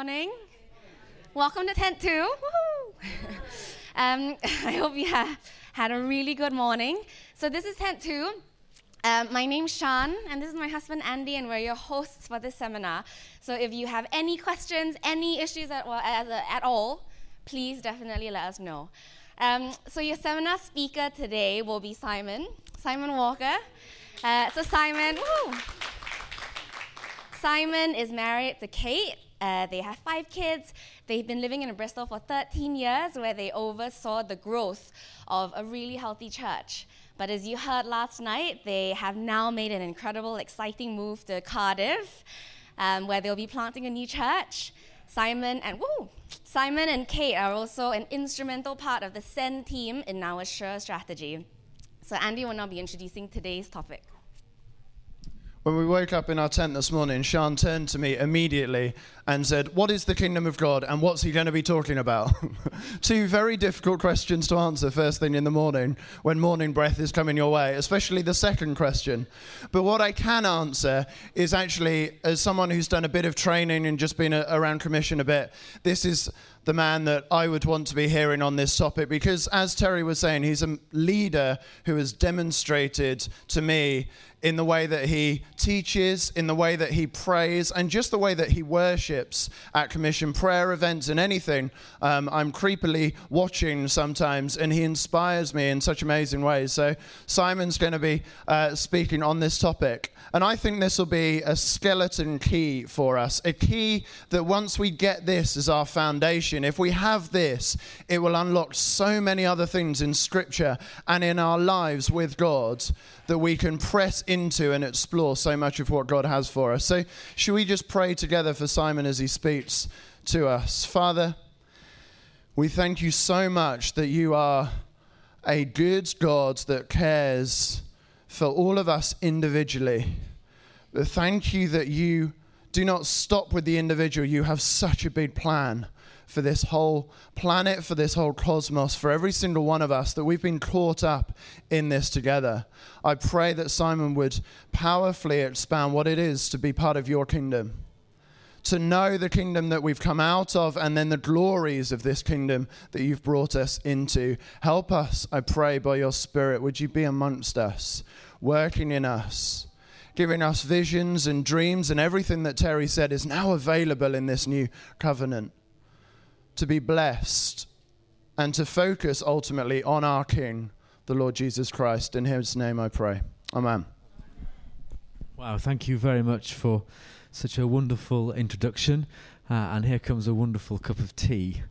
morning. Welcome to Tent 2. um, I hope you have had a really good morning. So, this is Tent 2. Um, my name's Sean, and this is my husband Andy, and we're your hosts for this seminar. So, if you have any questions, any issues at, well, at, all, please definitely let us know. Um, so, your seminar speaker today will be Simon, Simon Walker. Uh, so, Simon, woo, Simon is married to Kate. Uh, they have five kids. They've been living in Bristol for 13 years, where they oversaw the growth of a really healthy church. But as you heard last night, they have now made an incredible, exciting move to Cardiff, um, where they'll be planting a new church. Simon and woo, Simon and Kate are also an instrumental part of the SEND team in our Sure strategy. So Andy will now be introducing today's topic. When we woke up in our tent this morning, Sean turned to me immediately and said, What is the kingdom of God and what's he going to be talking about? Two very difficult questions to answer first thing in the morning when morning breath is coming your way, especially the second question. But what I can answer is actually, as someone who's done a bit of training and just been a, around commission a bit, this is the man that I would want to be hearing on this topic because, as Terry was saying, he's a leader who has demonstrated to me in the way that he teaches, in the way that he prays, and just the way that he worships at commission prayer events and anything. Um, I'm creepily watching sometimes, and he inspires me in such amazing ways. So, Simon's going to be uh, speaking on this topic. And I think this will be a skeleton key for us, a key that once we get this as our foundation, if we have this, it will unlock so many other things in Scripture and in our lives with God that we can press into and explore so much of what God has for us. So, should we just pray together for Simon as he speaks to us? Father, we thank you so much that you are a good God that cares for all of us individually. Thank you that you do not stop with the individual. You have such a big plan for this whole planet, for this whole cosmos, for every single one of us, that we've been caught up in this together. I pray that Simon would powerfully expand what it is to be part of your kingdom, to know the kingdom that we've come out of, and then the glories of this kingdom that you've brought us into. Help us, I pray, by your Spirit. Would you be amongst us, working in us? Giving us visions and dreams, and everything that Terry said is now available in this new covenant to be blessed and to focus ultimately on our King, the Lord Jesus Christ. In his name I pray. Amen. Wow, thank you very much for such a wonderful introduction. Uh, and here comes a wonderful cup of tea.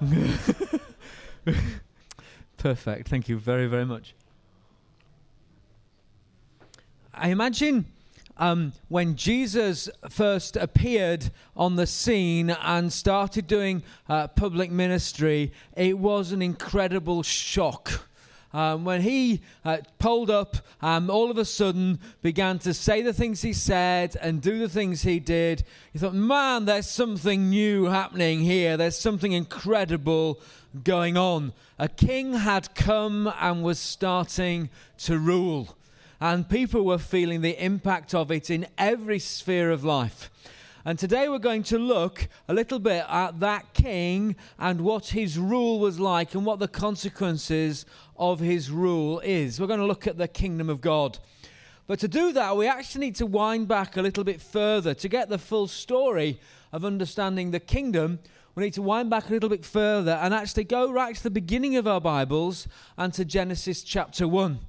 Perfect. Thank you very, very much. I imagine um, when Jesus first appeared on the scene and started doing uh, public ministry, it was an incredible shock. Um, when he uh, pulled up, um, all of a sudden began to say the things he said and do the things he did, He thought, man, there's something new happening here. There's something incredible going on. A king had come and was starting to rule and people were feeling the impact of it in every sphere of life. And today we're going to look a little bit at that king and what his rule was like and what the consequences of his rule is. We're going to look at the kingdom of God. But to do that, we actually need to wind back a little bit further to get the full story of understanding the kingdom. We need to wind back a little bit further and actually go right to the beginning of our Bibles and to Genesis chapter 1.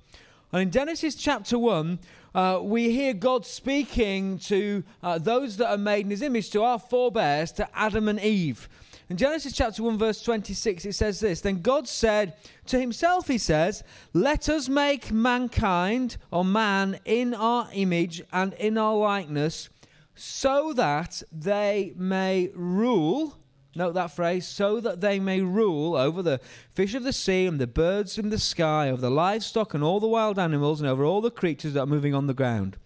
And in Genesis chapter 1, uh, we hear God speaking to uh, those that are made in his image, to our forebears, to Adam and Eve. In Genesis chapter 1, verse 26, it says this Then God said to himself, He says, Let us make mankind, or man, in our image and in our likeness, so that they may rule Note that phrase, so that they may rule over the fish of the sea and the birds in the sky, over the livestock and all the wild animals, and over all the creatures that are moving on the ground.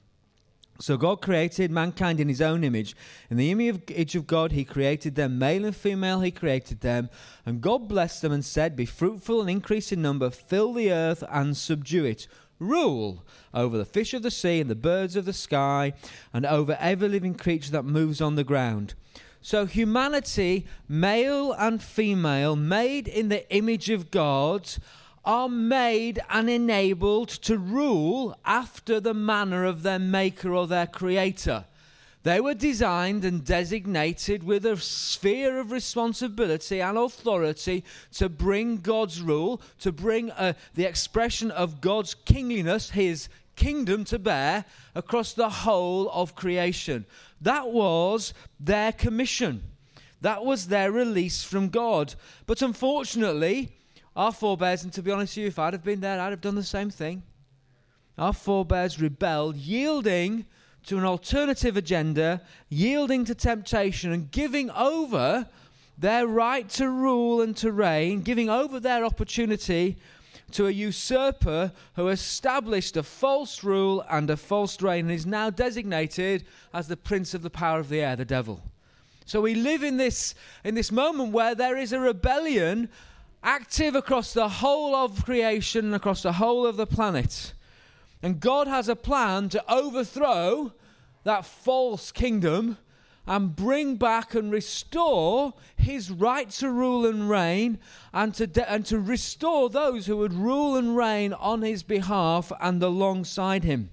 So God created mankind in his own image. In the image of God, he created them, male and female, he created them. And God blessed them and said, Be fruitful and increase in number, fill the earth and subdue it. Rule over the fish of the sea and the birds of the sky, and over every living creature that moves on the ground. So, humanity, male and female, made in the image of God, are made and enabled to rule after the manner of their maker or their creator. They were designed and designated with a sphere of responsibility and authority to bring God's rule, to bring uh, the expression of God's kingliness, his kingdom to bear across the whole of creation. That was their commission. That was their release from God. But unfortunately, our forebears, and to be honest with you, if I'd have been there, I'd have done the same thing. Our forebears rebelled, yielding to an alternative agenda, yielding to temptation, and giving over their right to rule and to reign, giving over their opportunity to a usurper who established a false rule and a false reign and is now designated as the prince of the power of the air, the devil. So we live in this, in this moment where there is a rebellion active across the whole of creation, across the whole of the planet. And God has a plan to overthrow that false kingdom and bring back and restore his right to rule and reign and to, de- and to restore those who would rule and reign on his behalf and alongside him.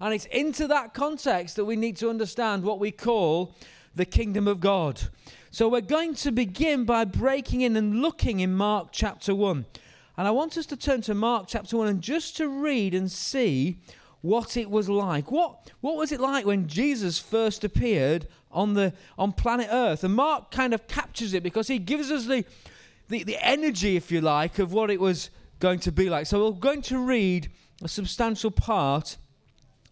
And it's into that context that we need to understand what we call the kingdom of God. So we're going to begin by breaking in and looking in Mark chapter 1. And I want us to turn to Mark chapter 1 and just to read and see what it was like. What, what was it like when Jesus first appeared on, the, on planet Earth? And Mark kind of captures it because he gives us the, the, the energy, if you like, of what it was going to be like. So we're going to read a substantial part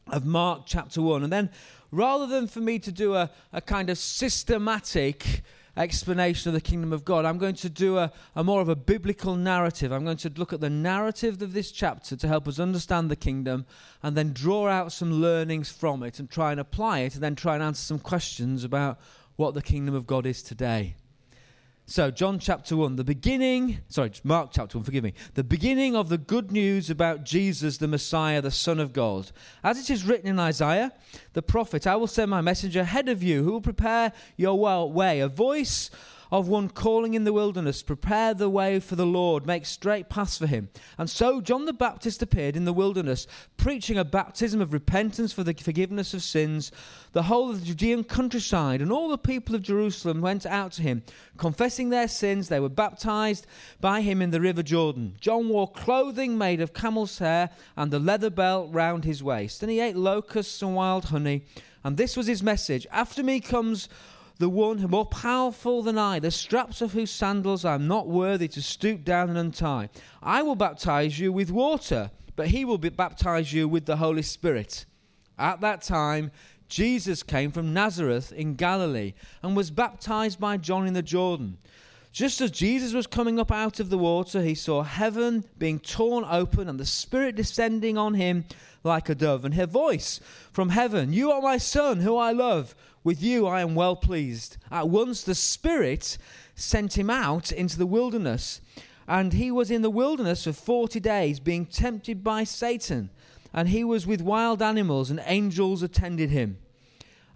of Mark chapter 1. And then rather than for me to do a, a kind of systematic explanation of the kingdom of God. I'm going to do a, a, more of a biblical narrative. I'm going to look at the narrative of this chapter to help us understand the kingdom and then draw out some learnings from it and try and apply it and then try and answer some questions about what the kingdom of God is today. So, John chapter 1, the beginning, sorry, Mark chapter 1, forgive me, the beginning of the good news about Jesus, the Messiah, the Son of God. As it is written in Isaiah, the prophet, I will send my messenger ahead of you who will prepare your way, a voice of one calling in the wilderness, Prepare the way for the Lord, make straight paths for him. And so John the Baptist appeared in the wilderness, preaching a baptism of repentance for the forgiveness of sins. The whole of the Judean countryside and all the people of Jerusalem went out to him, confessing their sins. They were baptized by him in the river Jordan. John wore clothing made of camel's hair and a leather belt round his waist, and he ate locusts and wild honey. And this was his message After me comes the one more powerful than I, the straps of whose sandals I am not worthy to stoop down and untie. I will baptize you with water, but he will baptize you with the Holy Spirit. At that time, Jesus came from Nazareth in Galilee and was baptized by John in the Jordan. Just as Jesus was coming up out of the water, he saw heaven being torn open and the Spirit descending on him like a dove, and her voice from heaven, You are my Son, who I love. With you I am well pleased. At once the Spirit sent him out into the wilderness. And he was in the wilderness for 40 days, being tempted by Satan. And he was with wild animals, and angels attended him.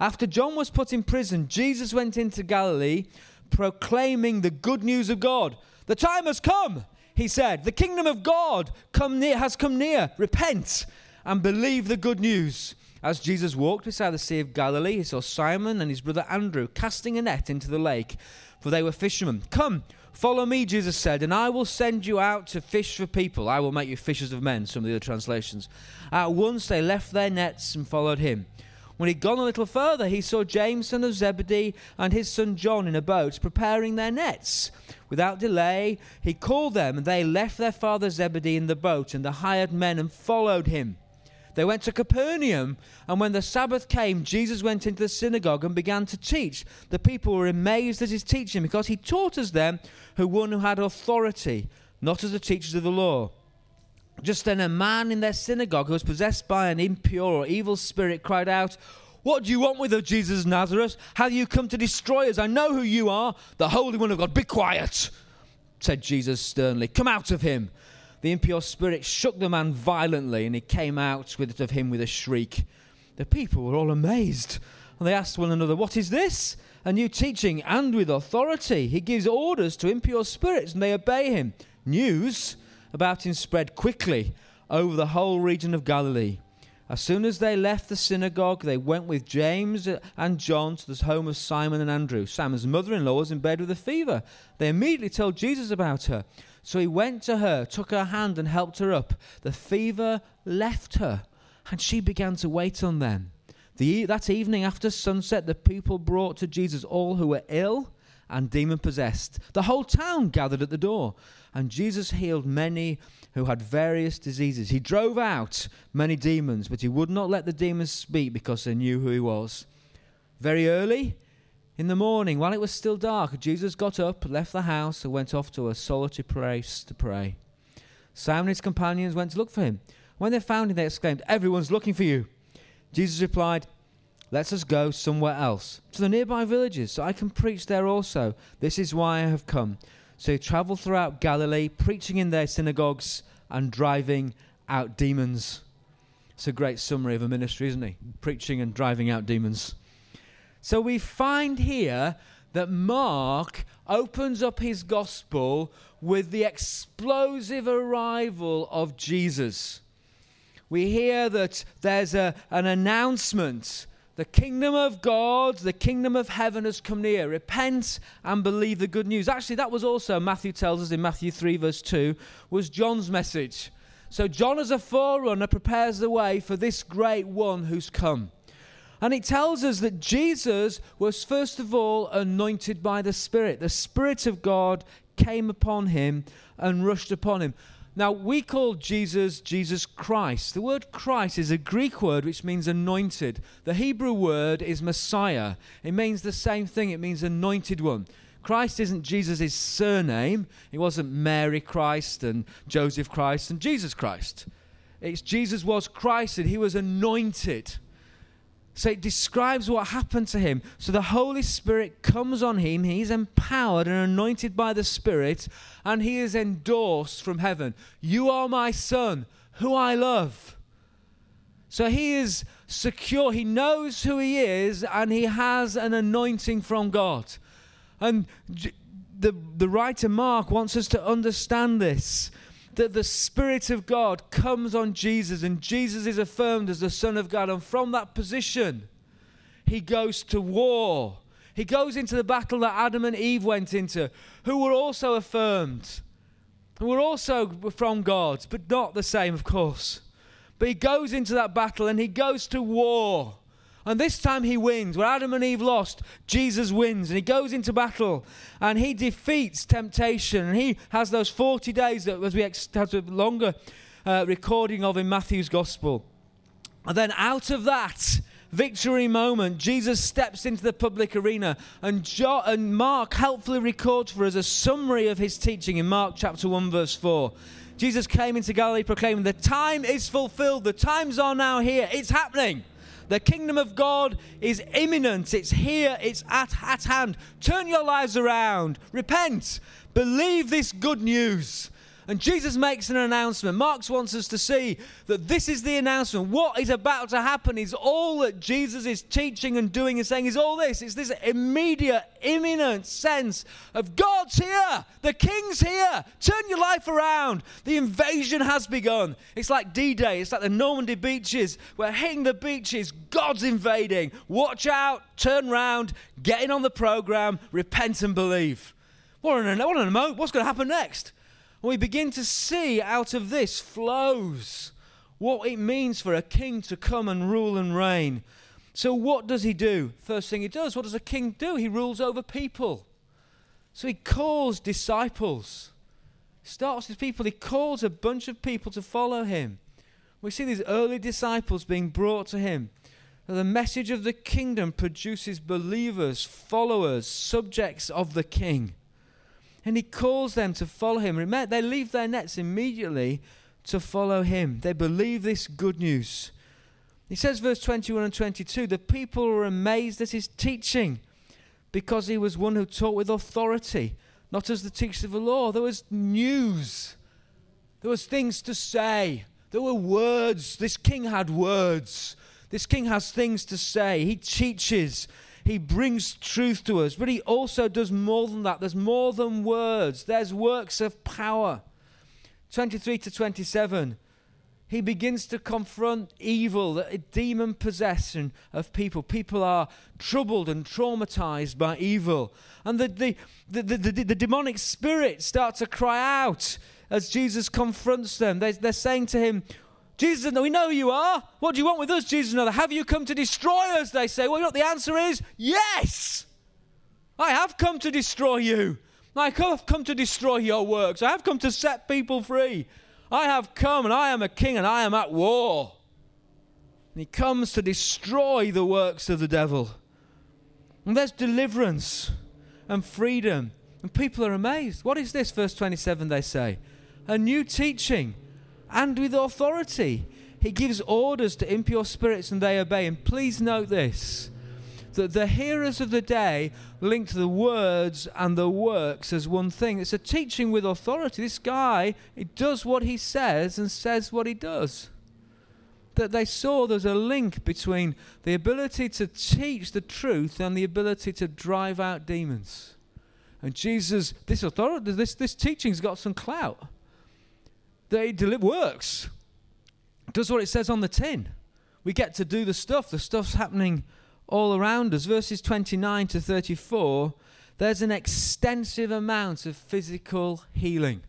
After John was put in prison, Jesus went into Galilee, proclaiming the good news of God. The time has come, he said. The kingdom of God come near, has come near. Repent and believe the good news. As Jesus walked beside the Sea of Galilee, he saw Simon and his brother Andrew casting a net into the lake, for they were fishermen. Come, follow me, Jesus said, and I will send you out to fish for people. I will make you fishers of men, some of the other translations. At once they left their nets and followed him. When he'd gone a little further, he saw James, son of Zebedee, and his son John in a boat, preparing their nets. Without delay, he called them, and they left their father Zebedee in the boat and the hired men and followed him. They went to Capernaum, and when the Sabbath came, Jesus went into the synagogue and began to teach. The people were amazed at his teaching because he taught as them who one who had authority, not as the teachers of the law. Just then, a man in their synagogue who was possessed by an impure or evil spirit cried out, What do you want with us, Jesus Nazareth? Have you come to destroy us? I know who you are, the Holy One of God. Be quiet, said Jesus sternly. Come out of him the impure spirit shook the man violently, and he came out with of him with a shriek. The people were all amazed, and they asked one another, What is this? a new teaching and with authority. He gives orders to impure spirits and they obey him. News about him spread quickly over the whole region of Galilee. As soon as they left the synagogue, they went with James and John to the home of Simon and Andrew. Simon's mother in law was in bed with a fever. They immediately told Jesus about her. So he went to her, took her hand, and helped her up. The fever left her, and she began to wait on them. The, that evening after sunset, the people brought to Jesus all who were ill and demon possessed. The whole town gathered at the door, and Jesus healed many who had various diseases. He drove out many demons, but he would not let the demons speak because they knew who he was. Very early in the morning, while it was still dark, Jesus got up, left the house, and went off to a solitary place to pray. Simon and his companions went to look for him. When they found him, they exclaimed, Everyone's looking for you. Jesus replied, Let us go somewhere else, to the nearby villages, so I can preach there also. This is why I have come. So he traveled throughout Galilee, preaching in their synagogues and driving out demons. It's a great summary of a ministry, isn't he? Preaching and driving out demons. So we find here that Mark opens up his gospel with the explosive arrival of Jesus. We hear that there's a, an announcement the kingdom of God, the kingdom of heaven has come near. Repent and believe the good news. Actually, that was also, Matthew tells us in Matthew 3, verse 2, was John's message. So, John, as a forerunner, prepares the way for this great one who's come. And it tells us that Jesus was, first of all, anointed by the Spirit. The Spirit of God came upon him and rushed upon him. Now, we call Jesus Jesus Christ. The word Christ is a Greek word which means anointed. The Hebrew word is Messiah. It means the same thing, it means anointed one. Christ isn't Jesus' surname. It wasn't Mary Christ and Joseph Christ and Jesus Christ. It's Jesus was Christ and he was anointed. So it describes what happened to him. So the Holy Spirit comes on him. He's empowered and anointed by the Spirit, and he is endorsed from heaven. You are my son, who I love. So he is secure. He knows who he is, and he has an anointing from God. And the, the writer Mark wants us to understand this that the Spirit of God comes on Jesus and Jesus is affirmed as the Son of God. And from that position, he goes to war. He goes into the battle that Adam and Eve went into, who were also affirmed, who were also from God, but not the same, of course. But he goes into that battle and he goes to war. And this time he wins. Where Adam and Eve lost, Jesus wins. And he goes into battle and he defeats temptation. And he has those 40 days that, as we ex- have a longer uh, recording of in Matthew's gospel. And then out of that, victory moment, Jesus steps into the public arena, and, jo- and Mark helpfully records for us a summary of his teaching in Mark chapter 1, verse 4. Jesus came into Galilee proclaiming, The time is fulfilled, the times are now here, it's happening. The kingdom of God is imminent. It's here. It's at, at hand. Turn your lives around. Repent. Believe this good news. And Jesus makes an announcement. Marx wants us to see that this is the announcement. What is about to happen is all that Jesus is teaching and doing and saying is all this. It's this immediate, imminent sense of God's here, the King's here. Turn your life around. The invasion has begun. It's like D Day, it's like the Normandy beaches. We're hitting the beaches. God's invading. Watch out, turn round, get in on the program, repent and believe. What an, what an emote. What's going to happen next? We begin to see out of this flows what it means for a king to come and rule and reign. So, what does he do? First thing he does, what does a king do? He rules over people. So, he calls disciples. Starts with people, he calls a bunch of people to follow him. We see these early disciples being brought to him. The message of the kingdom produces believers, followers, subjects of the king and he calls them to follow him. Remember, they leave their nets immediately to follow him. They believe this good news. He says, verse 21 and 22 the people were amazed at his teaching because he was one who taught with authority, not as the teacher of the law. There was news, there was things to say, there were words. This king had words. This king has things to say. He teaches. He brings truth to us, but He also does more than that. There's more than words, there's works of power. 23 to 27 he begins to confront evil, the demon possession of people. People are troubled and traumatized by evil. And the, the, the, the, the, demonic spirits start to cry out as Jesus confronts them. They, they're saying to him, Jesus, we know who you are. What do you want with us, Jesus? Another, have you come to destroy us? They say. Well, you know the answer is yes. I have come to destroy you. I have come to destroy your works. I have come to set people free. I have come and I am a king and I am at war. And he comes to destroy the works of the devil. And there's deliverance and freedom. And people are amazed. What is this? Verse 27 they say. A new teaching and with authority. He gives orders to impure spirits and they obey. And please note this that the hearers of the day linked the words and the works as one thing. It's a teaching with authority. This guy, he does what he says and says what he does. That they saw there's a link between the ability to teach the truth and the ability to drive out demons. And Jesus, this authority, this, this teaching's got some clout. That it works. Does what it says on the tin. We get to do the stuff. The stuff's happening all around us. Verses 29 to 34, there's an extensive amount of physical healing.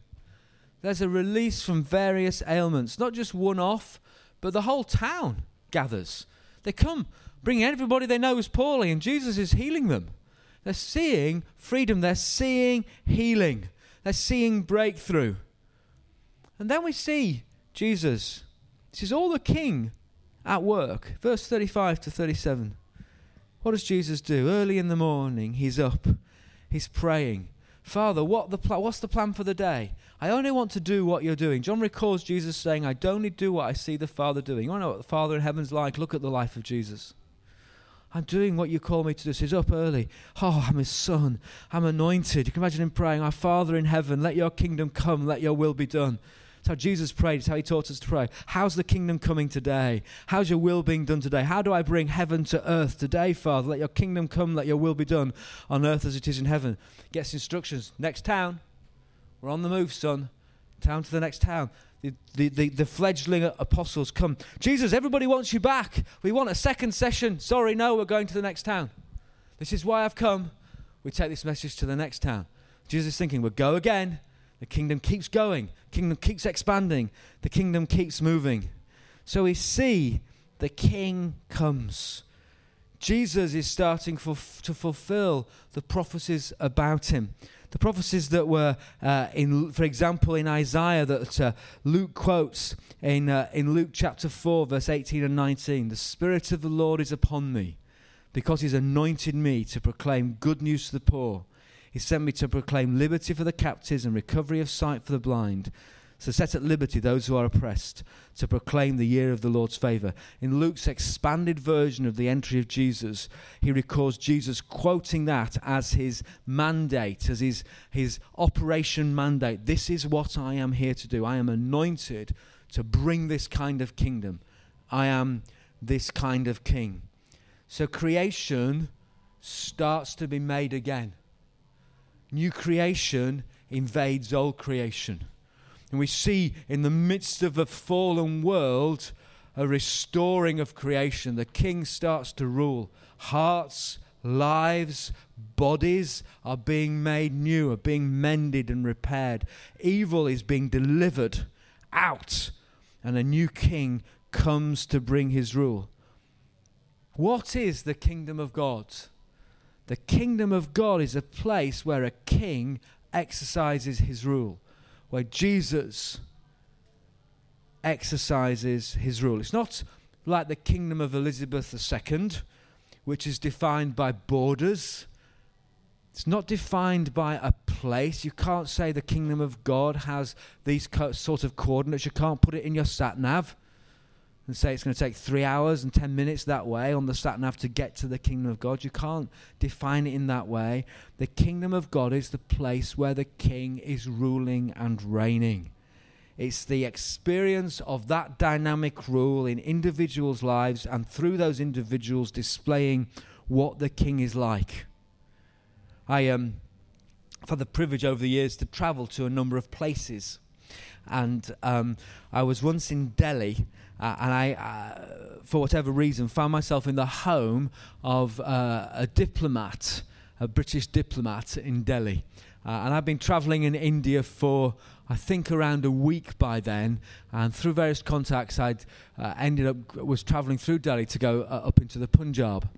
There's a release from various ailments, not just one off, but the whole town gathers. They come, bringing everybody they know is poorly, and Jesus is healing them. They're seeing freedom, they're seeing healing, they're seeing breakthrough. And then we see Jesus. This is all the king at work. Verse 35 to 37. What does Jesus do? Early in the morning, he's up, he's praying. Father, what the pl- what's the plan for the day? I only want to do what you're doing. John recalls Jesus saying, I only do what I see the Father doing. You want to know what the Father in heaven's like? Look at the life of Jesus. I'm doing what you call me to do. So he's up early. Oh, I'm his son. I'm anointed. You can imagine him praying, Our Father in heaven, let your kingdom come, let your will be done. How Jesus prayed. It's how he taught us to pray. How's the kingdom coming today? How's your will being done today? How do I bring heaven to earth today, Father? Let your kingdom come. Let your will be done on earth as it is in heaven. Gets instructions. Next town. We're on the move, son. Town to the next town. The, the, the, the, fledgling apostles come. Jesus, everybody wants you back. We want a second session. Sorry, no, we're going to the next town. This is why I've come. We take this message to the next town. Jesus is thinking, we'll go again. The kingdom keeps going, kingdom keeps expanding, the kingdom keeps moving. So we see the king comes. Jesus is starting for, to fulfill the prophecies about him. The prophecies that were, uh, in, for example, in Isaiah that uh, Luke quotes in, uh, in Luke chapter 4, verse 18 and 19. The Spirit of the Lord is upon me because he's anointed me to proclaim good news to the poor. He sent me to proclaim liberty for the captives and recovery of sight for the blind, to set at liberty those who are oppressed, to proclaim the year of the Lord's favor. In Luke's expanded version of the entry of Jesus, he records Jesus quoting that as his mandate, as his, his operation mandate. This is what I am here to do. I am anointed to bring this kind of kingdom. I am this kind of king. So creation starts to be made again new creation invades old creation. And we see in the midst of a fallen world a restoring of creation. The king starts to rule. Hearts, lives, bodies are being made new, are being mended and repaired. Evil is being delivered out, and a new king comes to bring his rule. What is the kingdom of God? The kingdom of God is a place where a king exercises his rule, where Jesus exercises his rule. It's not like the kingdom of Elizabeth II, which is defined by borders. It's not defined by a place. You can't say the kingdom of God has these co- sort of coordinates. You can't put it in your sat nav and say it's going to take three hours and 10 minutes that way on the sat nav to get to the kingdom of God. You can't define it in that way. The kingdom of God is the place where the king is ruling and reigning. It's the experience of that dynamic rule in individuals' lives and through those individuals displaying what the king is like. I um, have had the privilege over the years to travel to a number of places. And um, I was once in Delhi, uh, and I, uh, for whatever reason, found myself in the home of uh, a diplomat, a British diplomat in Delhi. Uh, and I've been traveling in India for, I think, around a week by then. And through various contacts, I'd uh, ended up, was traveling through Delhi to go up into the Punjab.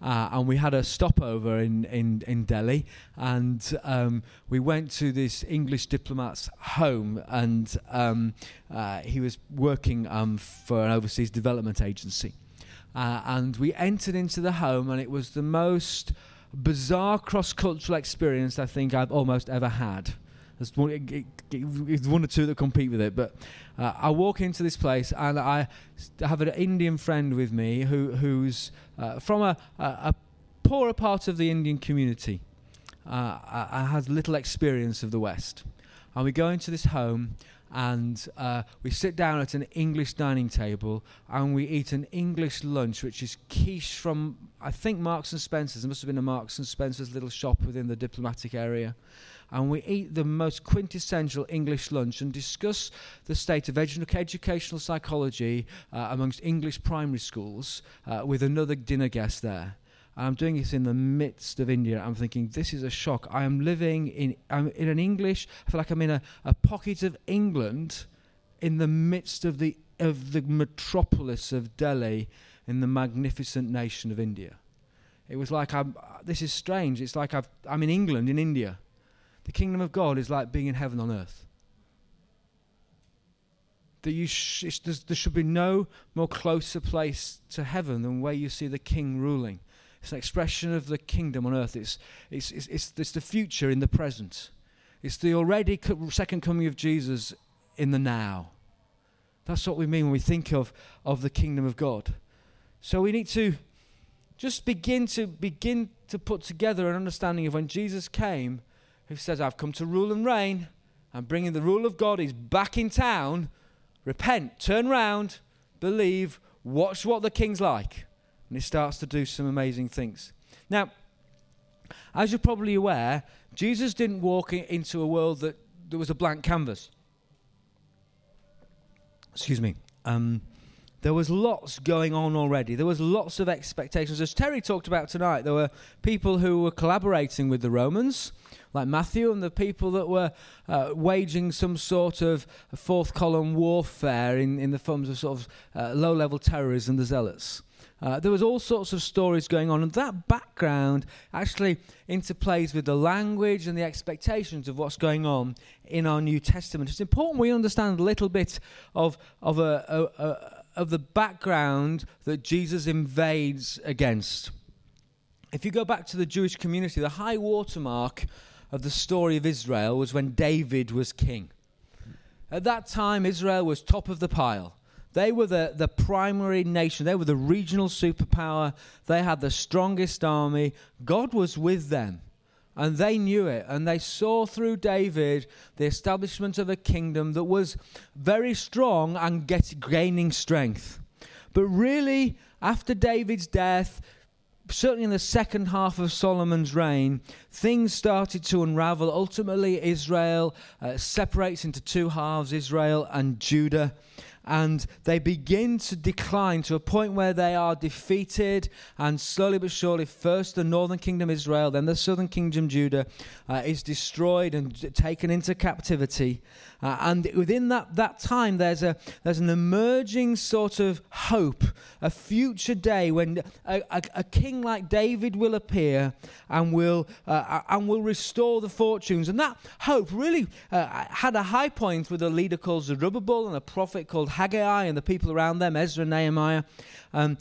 Uh, and we had a stopover in, in, in Delhi, and um, we went to this English diplomat's home, and um, uh, he was working um, for an overseas development agency. Uh, and we entered into the home, and it was the most bizarre cross cultural experience I think I've almost ever had. There's one, it, it, one or two that compete with it, but uh, I walk into this place and I have an Indian friend with me who who's uh, from a, a, a, poorer part of the Indian community. Uh, I, I has little experience of the West, and we go into this home and uh, we sit down at an English dining table and we eat an English lunch, which is quiche from I think Marks and Spencers. It must have been a Marks and Spencers little shop within the diplomatic area. And we eat the most quintessential English lunch and discuss the state of edu- educational psychology uh, amongst English primary schools uh, with another dinner guest there. I'm doing this in the midst of India. I'm thinking, this is a shock. I am living in, I'm in an English, I feel like I'm in a, a pocket of England in the midst of the, of the metropolis of Delhi in the magnificent nation of India. It was like, I'm, this is strange. It's like I've, I'm in England, in India. The kingdom of God is like being in heaven on earth. That you sh- there should be no more closer place to heaven than where you see the king ruling. It's an expression of the kingdom on earth. It's, it's, it's, it's, it's the future in the present. It's the already co- second coming of Jesus in the now. That's what we mean when we think of, of the kingdom of God. So we need to just begin to begin to put together an understanding of when Jesus came, who says, I've come to rule and reign. I'm bringing the rule of God. He's back in town. Repent, turn round, believe, watch what the king's like and he starts to do some amazing things. Now, as you're probably aware, Jesus didn't walk into a world that there was a blank canvas. Excuse me. Um, there was lots going on already. There was lots of expectations. As Terry talked about tonight, there were people who were collaborating with the Romans, like Matthew, and the people that were uh, waging some sort of fourth column warfare in, in the forms of sort of uh, low level terrorism, the zealots. Uh, there was all sorts of stories going on, and that background actually interplays with the language and the expectations of what's going on in our New Testament. It's important we understand a little bit of of a, a, a of the background that Jesus invades against. If you go back to the Jewish community, the high watermark of the story of Israel was when David was king. At that time, Israel was top of the pile. They were the, the primary nation. They were the regional superpower. They had the strongest army. God was with them. And they knew it. And they saw through David the establishment of a kingdom that was very strong and get, gaining strength. But really, after David's death, certainly in the second half of Solomon's reign, things started to unravel. Ultimately, Israel uh, separates into two halves Israel and Judah and they begin to decline to a point where they are defeated, and slowly but surely, first the northern kingdom Israel, then the southern kingdom Judah uh, is destroyed and taken into captivity. Uh, and within that, that time, there's, a, there's an emerging sort of hope, a future day when a, a, a king like David will appear and will, uh, and will restore the fortunes. And that hope really uh, had a high point with a leader called Zerubbabel and a prophet called Haggai and the people around them, Ezra and Nehemiah. Um,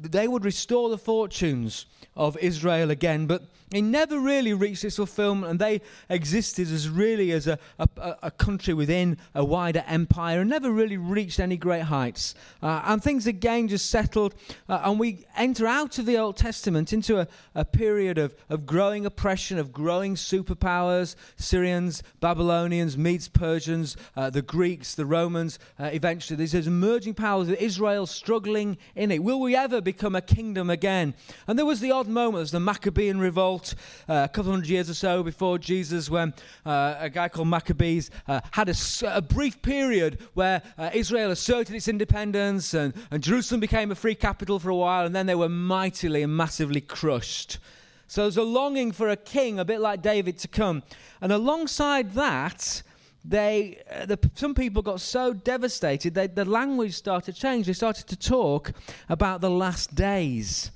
they would restore the fortunes of Israel again, but it never really reached its fulfillment, and they existed as really as a, a, a country within a wider empire and never really reached any great heights. Uh, and things again just settled, uh, and we enter out of the Old Testament into a, a period of, of growing oppression, of growing superpowers Syrians, Babylonians, Medes, Persians, uh, the Greeks, the Romans, uh, eventually. There's emerging powers, Israel struggling in it. Will we ever become a kingdom again. And there was the odd moment, there's the Maccabean revolt uh, a couple hundred years or so before Jesus, when uh, a guy called Maccabees uh, had a, a, brief period where uh, Israel asserted its independence and, and Jerusalem became a free capital for a while, and then they were mightily and massively crushed. So there's a longing for a king, a bit like David, to come. And alongside that, they, uh, the, some people got so devastated, they, the language started to change. They started to talk about the last days.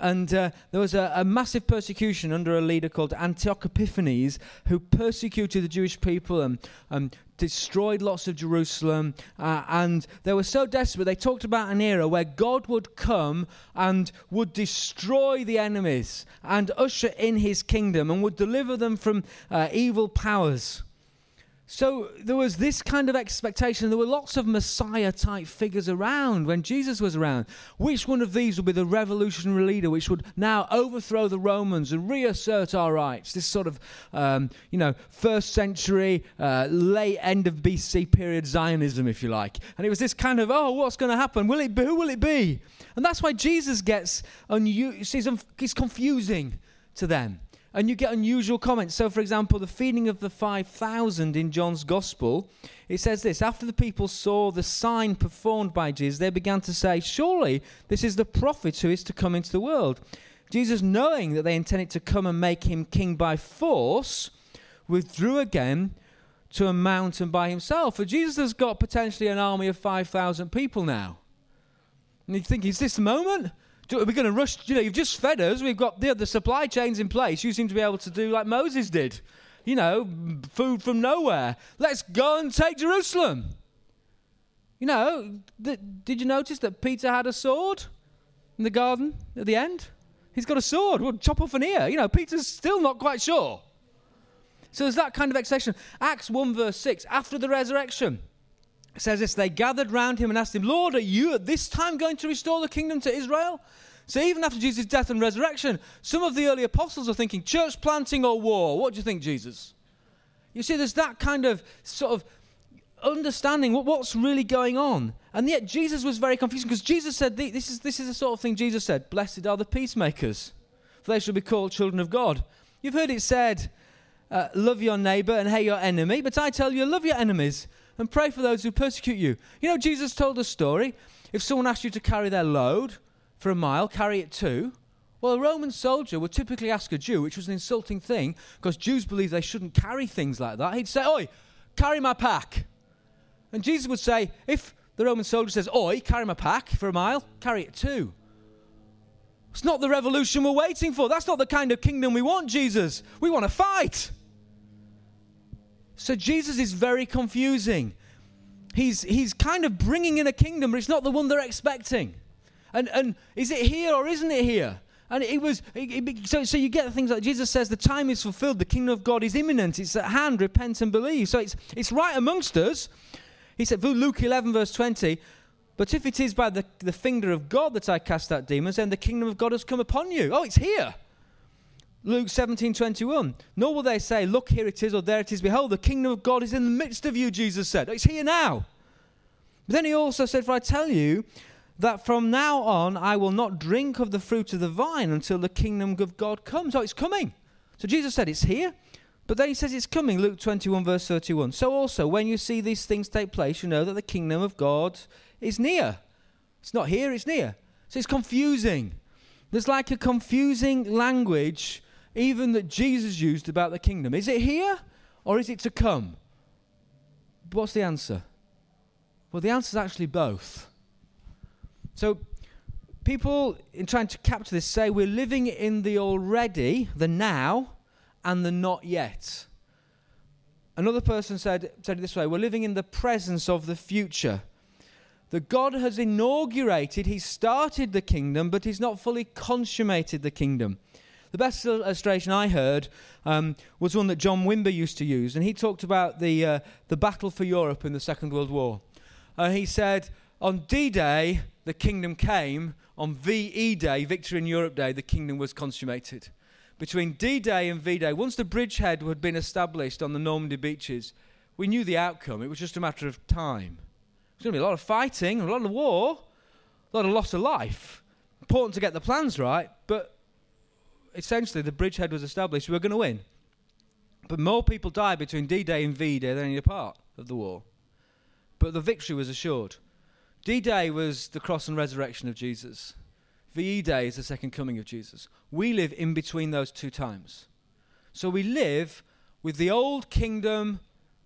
And uh, there was a, a, massive persecution under a leader called Antiochus Epiphanes, who persecuted the Jewish people and, and destroyed lots of Jerusalem. Uh, and they were so desperate, they talked about an era where God would come and would destroy the enemies and usher in his kingdom and would deliver them from uh, evil powers. So there was this kind of expectation. There were lots of Messiah type figures around when Jesus was around. Which one of these would be the revolutionary leader which would now overthrow the Romans and reassert our rights? This sort of, um, you know, first century, uh, late end of BC period Zionism, if you like. And it was this kind of, oh, what's going to happen? Will it be? Who will it be? And that's why Jesus gets, unu- he's confusing to them and you get unusual comments. So, for example, the feeding of the 5,000 in John's Gospel, it says this After the people saw the sign performed by Jesus, they began to say, Surely this is the prophet who is to come into the world. Jesus, knowing that they intended to come and make him king by force, withdrew again to a mountain by himself. For Jesus has got potentially an army of 5,000 people now. And you think, is this the moment? We're we going to rush, you know, you've just fed us. We've got the, the supply chains in place. You seem to be able to do like Moses did, you know, food from nowhere. Let's go and take Jerusalem. You know, th- did you notice that Peter had a sword in the garden at the end? He's got a sword. We'll chop off an ear. You know, Peter's still not quite sure. So there's that kind of exception. Acts 1, verse 6, after the resurrection says this they gathered round him and asked him, Lord, are you at this time going to restore the kingdom to Israel? So even after Jesus' death and resurrection, some of the early apostles are thinking church planting or war. What do you think, Jesus? You see, there's that kind of sort of understanding what's really going on. And yet Jesus was very confused because Jesus said, this is, this is the sort of thing Jesus said Blessed are the peacemakers, for they shall be called children of God. You've heard it said, uh, Love your neighbor and hate your enemy, but I tell you, love your enemies and pray for those who persecute you. You know, Jesus told a story. If someone asked you to carry their load for a mile, carry it too. Well, a Roman soldier would typically ask a Jew, which was an insulting thing, because Jews believe they shouldn't carry things like that. He'd say, Oi, carry my pack. And Jesus would say, If the Roman soldier says, Oi, carry my pack for a mile, carry it too. It's not the revolution we're waiting for. That's not the kind of kingdom we want, Jesus. We want to fight. So Jesus is very confusing. He's, he's kind of bringing in a kingdom, but it's not the one they're expecting. And, and is it here or isn't it here? And it was it, it, so. So you get things like Jesus says, "The time is fulfilled. The kingdom of God is imminent. It's at hand. Repent and believe." So it's it's right amongst us. He said, Luke 11 verse 20. But if it is by the, the finger of God that I cast out demons, then the kingdom of God has come upon you. Oh, it's here. Luke 17 21. Nor will they say, Look, here it is, or there it is. Behold, the kingdom of God is in the midst of you, Jesus said. It's here now. But then he also said, For I tell you that from now on I will not drink of the fruit of the vine until the kingdom of God comes. Oh, it's coming. So Jesus said, It's here. But then he says it's coming, Luke 21, verse 31. So also, when you see these things take place, you know that the kingdom of God is near. It's not here, it's near. So it's confusing. There's like a confusing language even that Jesus used about the kingdom. Is it here or is it to come? What's the answer? Well, the answer is actually both. So, people, in trying to capture this, say we're living in the already, the now, and the not yet. Another person said, said it this way we're living in the presence of the future. That God has inaugurated, He's started the kingdom, but He's not fully consummated the kingdom. The best illustration I heard um, was one that John Wimber used to use, and he talked about the, uh, the battle for Europe in the Second World War. Uh, he said, On D Day, the kingdom came. On VE Day, Victory in Europe Day, the kingdom was consummated. Between D Day and V Day, once the bridgehead had been established on the Normandy beaches, we knew the outcome. It was just a matter of time. There's going to be a lot of fighting, a lot of war, a lot of loss of life. important to get the plans right, but essentially the bridgehead was established. We were going to win. But more people died between D Day and V Day than any part of the war. But the victory was assured. D Day was the cross and resurrection of Jesus, VE Day is the second coming of Jesus. We live in between those two times. So we live with the old kingdom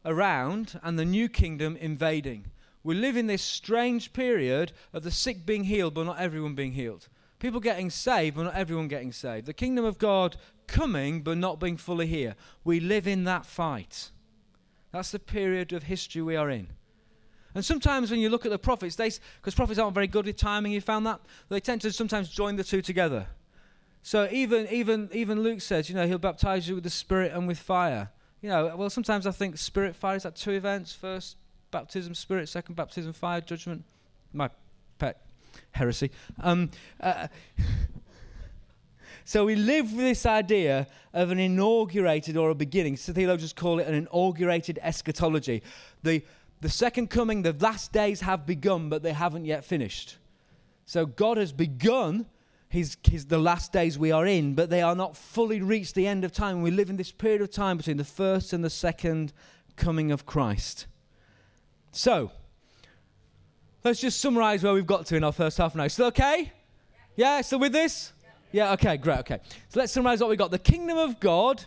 around and the new kingdom invading. We live in this strange period of the sick being healed, but not everyone being healed. People getting saved, but not everyone getting saved. The kingdom of God coming, but not being fully here. We live in that fight. That's the period of history we are in. And sometimes when you look at the prophets, they because prophets aren't very good with timing, you found that they tend to sometimes join the two together. So even even even Luke says, you know, he'll baptize you with the Spirit and with fire. You know, well sometimes I think Spirit fire is that two events: first baptism, Spirit; second baptism, fire, judgment. My pet heresy. Um, uh, so we live with this idea of an inaugurated or a beginning. So theologians call it an inaugurated eschatology. The, the second coming, the last days have begun, but they haven't yet finished. So God has begun his, his, the last days we are in, but they are not fully reached the end of time. We live in this period of time between the first and the second coming of Christ. So, let's just summarize where we've got to in our first half now. Still okay? Yeah, still with this? Yeah, okay, great, okay. So let's summarize what we got. The kingdom of God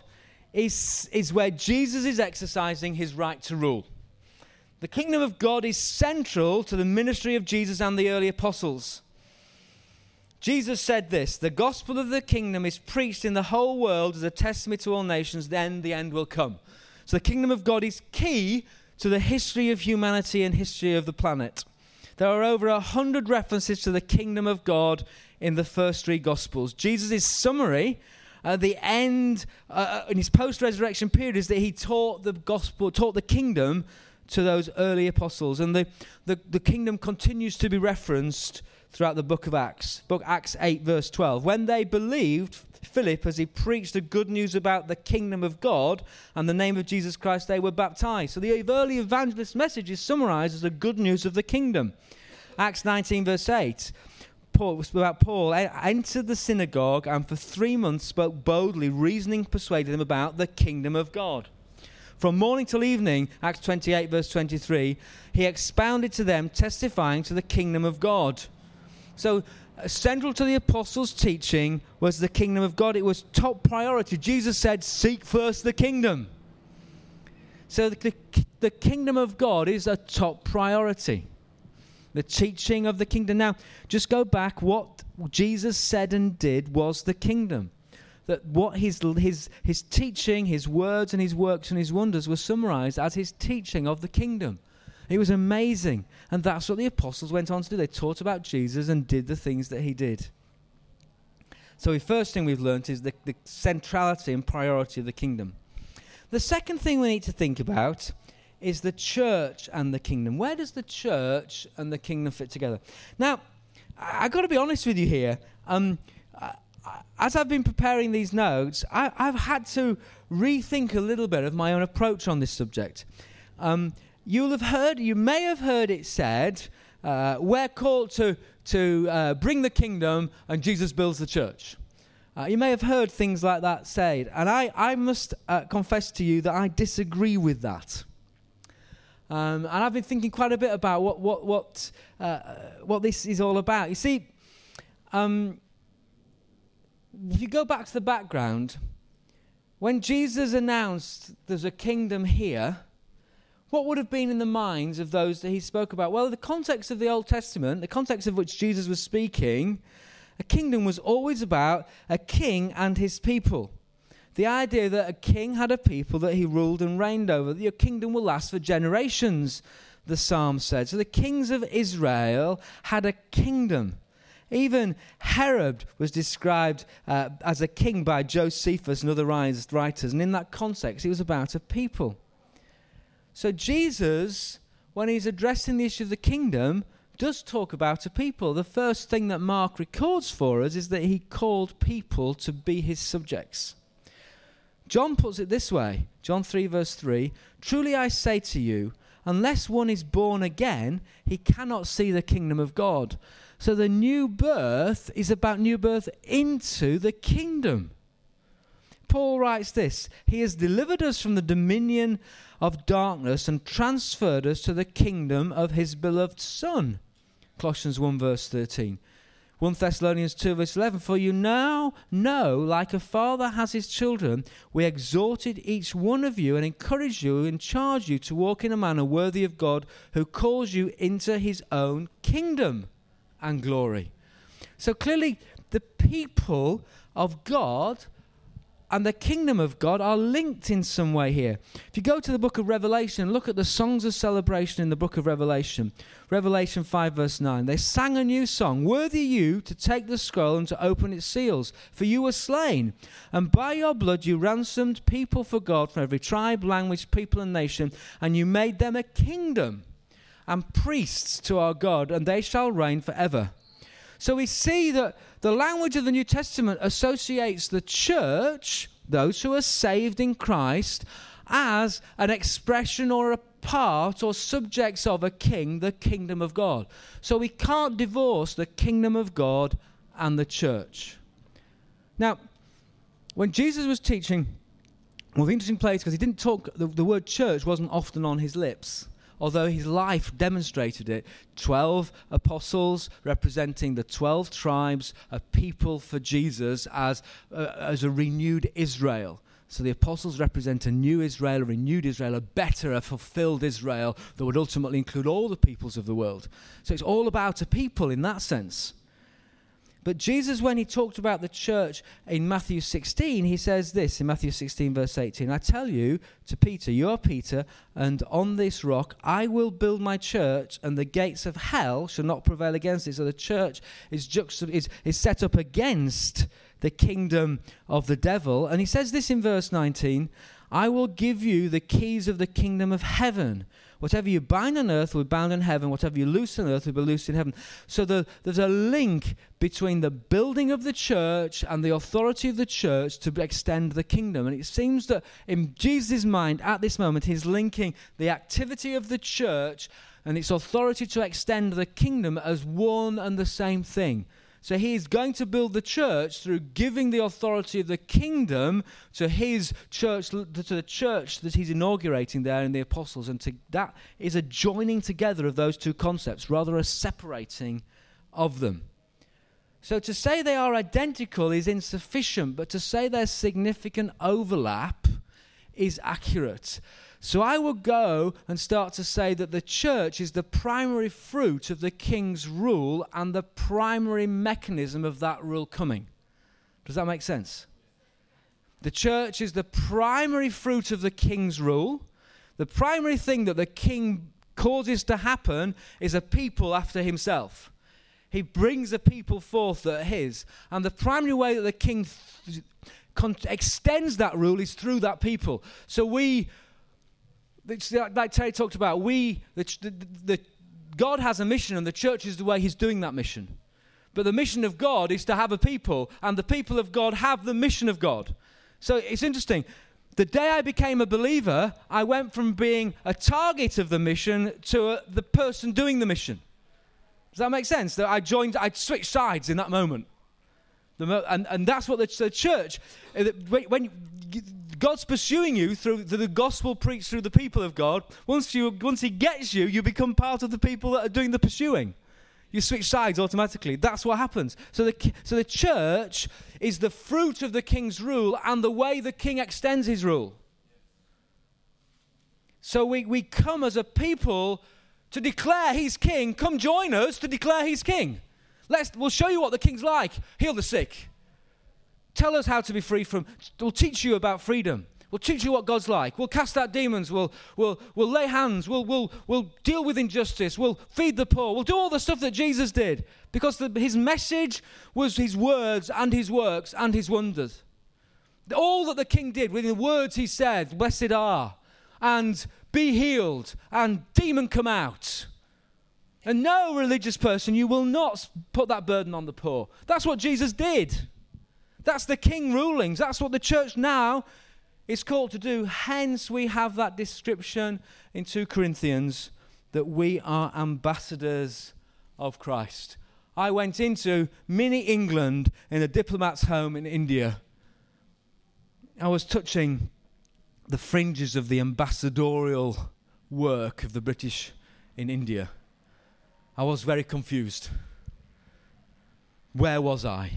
is, is where Jesus is exercising his right to rule. The kingdom of God is central to the ministry of Jesus and the early apostles. Jesus said this The gospel of the kingdom is preached in the whole world as a testimony to all nations, then the end will come. So the kingdom of God is key to the history of humanity and history of the planet. There are over a hundred references to the kingdom of God in the first three Gospels. Jesus' summary at the end, uh, uh in his post resurrection period, is that he taught the gospel, taught the kingdom to those early apostles. And the, the, the kingdom continues to be referenced throughout the book of Acts. Book Acts 8, verse 12. When they believed Philip as he preached the good news about the kingdom of God and the name of Jesus Christ, they were baptized. So the early evangelist message is summarized as the good news of the kingdom. Acts 19, verse 8. Paul, about Paul entered the synagogue and for three months spoke boldly, reasoning, persuading them about the kingdom of God. From morning till evening, Acts 28, verse 23, he expounded to them, testifying to the kingdom of God. So, Uh, central to the apostles' teaching was the kingdom of God. It was top priority. Jesus said, Seek first the kingdom. So, the, the, the kingdom of God is a top priority the teaching of the kingdom. Now, just go back. What Jesus said and did was the kingdom. That what his, his, his teaching, his words, and his works and his wonders were summarized as his teaching of the kingdom. It was amazing. And that's what the apostles went on to do. They taught about Jesus and did the things that he did. So, the first thing we've learned is the, the centrality and priority of the kingdom. The second thing we need to think about is the church and the kingdom. Where does the church and the kingdom fit together? Now, I, have got to be honest with you here. Um, as I've been preparing these notes, I, have had to rethink a little bit of my own approach on this subject. Um, you'll have heard, you may have heard it said, uh, we're called to, to uh, bring the kingdom and Jesus builds the church. Uh, you may have heard things like that said, and I, I must uh, confess to you that I disagree with that. Um, and I've been thinking quite a bit about what, what, what, uh, what this is all about. You see, um, if you go back to the background, when Jesus announced there's a kingdom here, what would have been in the minds of those that he spoke about? Well, the context of the Old Testament, the context of which Jesus was speaking, a kingdom was always about a king and his people. The idea that a king had a people that he ruled and reigned over, that your kingdom will last for generations, the psalm said. So the kings of Israel had a kingdom. Even Herod was described uh, as a king by Josephus and other writers, and in that context, he was about a people. So Jesus, when he's addressing the issue of the kingdom, does talk about a people. The first thing that Mark records for us is that he called people to be his subjects. John puts it this way John 3, verse 3 Truly I say to you, unless one is born again, he cannot see the kingdom of God. So the new birth is about new birth into the kingdom. Paul writes this He has delivered us from the dominion of darkness and transferred us to the kingdom of his beloved Son. Colossians 1, verse 13. 1 Thessalonians 2, verse 11 For you now know, like a father has his children, we exhorted each one of you and encouraged you and charged you to walk in a manner worthy of God who calls you into his own kingdom and glory. So clearly, the people of God and the kingdom of God are linked in some way here. If you go to the book of Revelation, look at the songs of celebration in the book of Revelation. Revelation 5, verse 9. They sang a new song Worthy you to take the scroll and to open its seals, for you were slain. And by your blood you ransomed people for God from every tribe, language, people, and nation, and you made them a kingdom and priests to our God, and they shall reign forever. So we see that the language of the New Testament associates the church, those who are saved in Christ, as an expression or a part or subjects of a king, the kingdom of God. So we can't divorce the kingdom of God and the church. Now, when Jesus was teaching, well, the interesting place because he didn't talk, the, the word church wasn't often on his lips although his life demonstrated it. Twelve apostles representing the twelve tribes, a people for Jesus as, uh, as a renewed Israel. So the apostles represent a new Israel, a renewed Israel, a better, a fulfilled Israel that would ultimately include all the peoples of the world. So it's all about a people in that sense. But Jesus, when he talked about the church in Matthew 16, he says this in Matthew 16, verse 18 I tell you to Peter, you are Peter, and on this rock I will build my church, and the gates of hell shall not prevail against it. So the church is, juxtap- is, is set up against the kingdom of the devil. And he says this in verse 19 I will give you the keys of the kingdom of heaven. Whatever you bind on earth will be bound in heaven. Whatever you loose on earth will be loosed in heaven. So the, there's a link between the building of the church and the authority of the church to extend the kingdom. And it seems that in Jesus' mind at this moment, he's linking the activity of the church and its authority to extend the kingdom as one and the same thing. So he is going to build the church through giving the authority of the kingdom to his church, to the church that he's inaugurating there in the apostles. And to, that is a joining together of those two concepts, rather a separating of them. So to say they are identical is insufficient, but to say there's significant overlap is accurate. So I will go and start to say that the church is the primary fruit of the king's rule and the primary mechanism of that rule coming. Does that make sense? The church is the primary fruit of the king's rule. The primary thing that the king causes to happen is a people after himself. He brings a people forth that are his. And the primary way that the king th- con- extends that rule is through that people. So we it's like Terry talked about, we, the, the, the, God has a mission and the church is the way he's doing that mission. But the mission of God is to have a people, and the people of God have the mission of God. So it's interesting. The day I became a believer, I went from being a target of the mission to a, the person doing the mission. Does that make sense? That I joined, I switched sides in that moment. Mo- and, and that's what the, the church, uh, when, when God's pursuing you through the gospel preached through the people of God. Once, you, once He gets you, you become part of the people that are doing the pursuing. You switch sides automatically. That's what happens. So the, so the church is the fruit of the king's rule and the way the king extends his rule. So we, we come as a people to declare he's king. Come join us to declare he's king. Let's, we'll show you what the king's like. Heal the sick, Tell us how to be free from. We'll teach you about freedom. We'll teach you what God's like. We'll cast out demons. We'll, we'll, we'll lay hands. We'll, we'll, we'll deal with injustice. We'll feed the poor. We'll do all the stuff that Jesus did because the, his message was his words and his works and his wonders. All that the king did with the words he said, blessed are, and be healed, and demon come out. And no religious person, you will not put that burden on the poor. That's what Jesus did. That's the king rulings. That's what the church now is called to do. Hence, we have that description in 2 Corinthians that we are ambassadors of Christ. I went into mini England in a diplomat's home in India. I was touching the fringes of the ambassadorial work of the British in India. I was very confused. Where was I?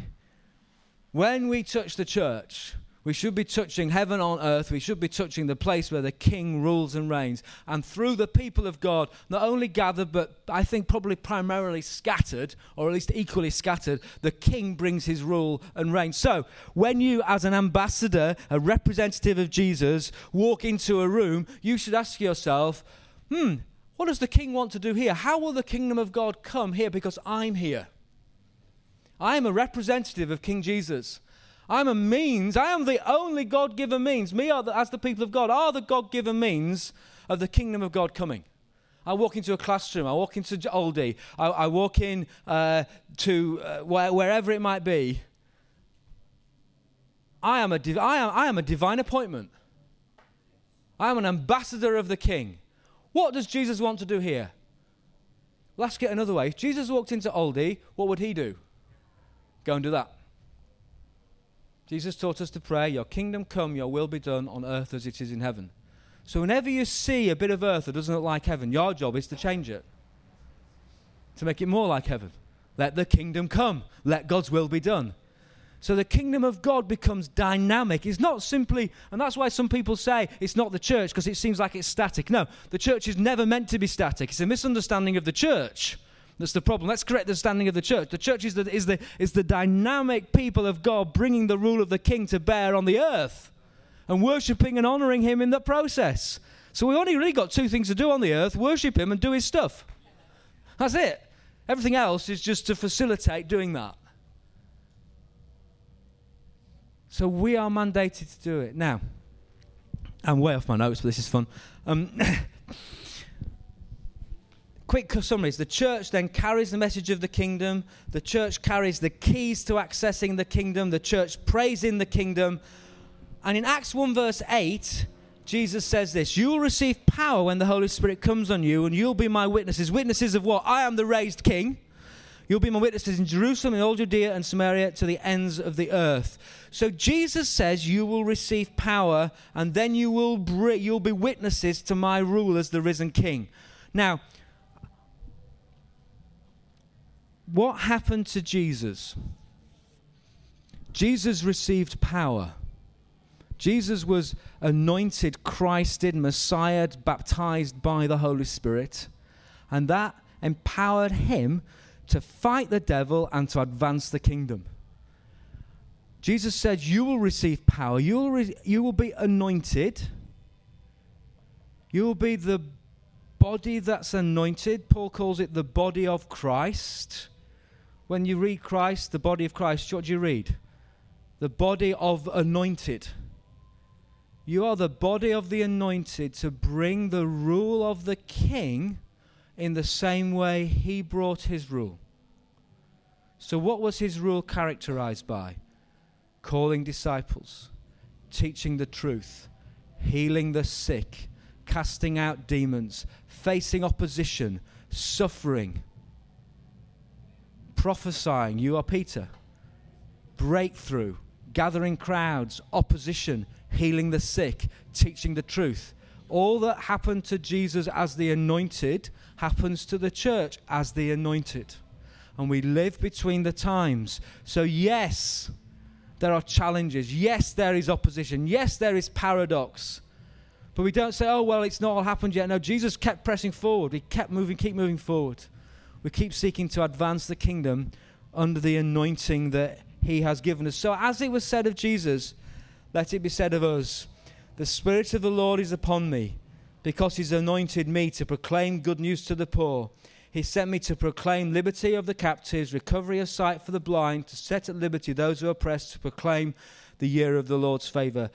When we touch the church, we should be touching heaven on earth. We should be touching the place where the king rules and reigns. And through the people of God, not only gathered, but I think probably primarily scattered, or at least equally scattered, the king brings his rule and reign. So, when you, as an ambassador, a representative of Jesus, walk into a room, you should ask yourself, hmm, what does the king want to do here? How will the kingdom of God come here? Because I'm here. I am a representative of King Jesus. I'm a means. I am the only God given means. Me, the, as the people of God, are the God given means of the kingdom of God coming. I walk into a classroom. I walk into Aldi. I, I walk in uh, to uh, where, wherever it might be. I am, a div- I, am, I am a divine appointment. I am an ambassador of the King. What does Jesus want to do here? Let's get another way. If Jesus walked into Aldi, what would he do? Go and do that. Jesus taught us to pray, Your kingdom come, your will be done on earth as it is in heaven. So whenever you see a bit of earth that doesn't look like heaven, your job is to change it, to make it more like heaven. Let the kingdom come, let God's will be done. So the kingdom of God becomes dynamic. It's not simply, and that's why some people say it's not the church because it seems like it's static. No, the church is never meant to be static. It's a misunderstanding of the church. That's the problem. Let's correct the standing of the church. The church is the, is, the, is the dynamic people of God bringing the rule of the king to bear on the earth and worshipping and honoring him in the process. So we only really got two things to do on the earth worship him and do his stuff. That's it. Everything else is just to facilitate doing that. So we are mandated to do it. Now, I'm way off my notes, but this is fun. Um, quick summaries. The church then carries the message of the kingdom. The church carries the keys to accessing the kingdom. The church prays in the kingdom. And in acts 1 verse 8 jesus says this you will receive power when the holy spirit comes on you and you'll be my witnesses. Witnesses of what? I am the raised king. You'll be my witnesses in Jerusalem, in all Judea and Samaria, to the ends of the earth. So Jesus says you will receive power, and then you will br- you'll be witnesses to my rule as the risen King. Now, what happened to Jesus? Jesus received power. Jesus was anointed, Christed, Messiah, baptized by the Holy Spirit, and that empowered him to fight the devil and to advance the kingdom. Jesus said, You will receive power, you will, re- you will be anointed, you will be the body that's anointed. Paul calls it the body of Christ. When you read Christ, the body of Christ, what do you read? The body of anointed. You are the body of the anointed to bring the rule of the king in the same way he brought his rule. So, what was his rule characterized by? Calling disciples, teaching the truth, healing the sick, casting out demons, facing opposition, suffering, prophesying, you are Peter, breakthrough, gathering crowds, opposition, healing the sick, teaching the truth. All that happened to Jesus as the anointed happens to the church as the anointed. And we live between the times. So, yes, there are challenges. Yes, there is opposition. Yes, there is paradox. But we don't say, oh, well, it's not all happened yet. No, Jesus kept pressing forward. He kept moving, keep moving forward. We keep seeking to advance the kingdom under the anointing that he has given us. So, as it was said of Jesus, let it be said of us The Spirit of the Lord is upon me, because he's anointed me to proclaim good news to the poor. He sent me to proclaim liberty of the captives, recovery of sight for the blind, to set at liberty those who are oppressed, to proclaim the year of the Lord's favor.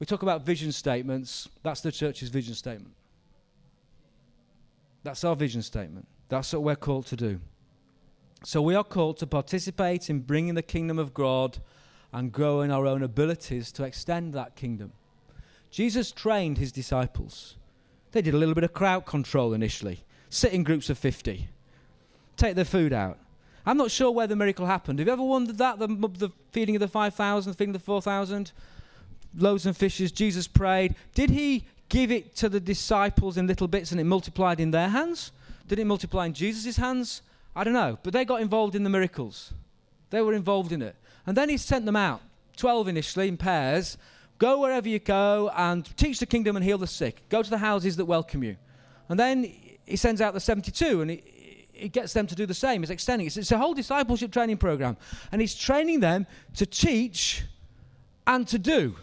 We talk about vision statements. That's the church's vision statement. That's our vision statement. That's what we're called to do. So we are called to participate in bringing the kingdom of God and grow in our own abilities to extend that kingdom. Jesus trained his disciples. They did a little bit of crowd control initially, sit in groups of 50, take their food out. I'm not sure where the miracle happened. Have you ever wondered that? The, the feeding of the 5,000, the feeding of the 4,000? Loaves and fishes, Jesus prayed. Did he give it to the disciples in little bits and it multiplied in their hands? Did it multiply in Jesus' hands? I don't know. But they got involved in the miracles. They were involved in it. And then he sent them out, 12 initially in pairs. Go wherever you go and teach the kingdom and heal the sick. Go to the houses that welcome you. And then he sends out the 72 and he, he gets them to do the same. He's extending it. It's a whole discipleship training program. And he's training them to teach and to do.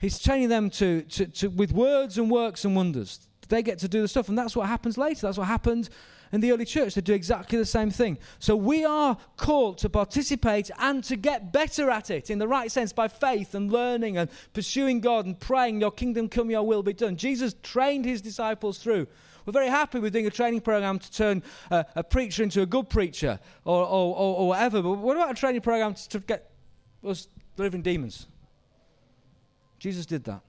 He's training them to, to, to, with words and works and wonders. They get to do the stuff. And that's what happens later. That's what happened in the early church. They do exactly the same thing. So we are called to participate and to get better at it in the right sense by faith and learning and pursuing God and praying, Your kingdom come, Your will be done. Jesus trained his disciples through. We're very happy with doing a training program to turn uh, a preacher into a good preacher or, or, or, or whatever. But what about a training program to get us delivering demons? Jesus did that.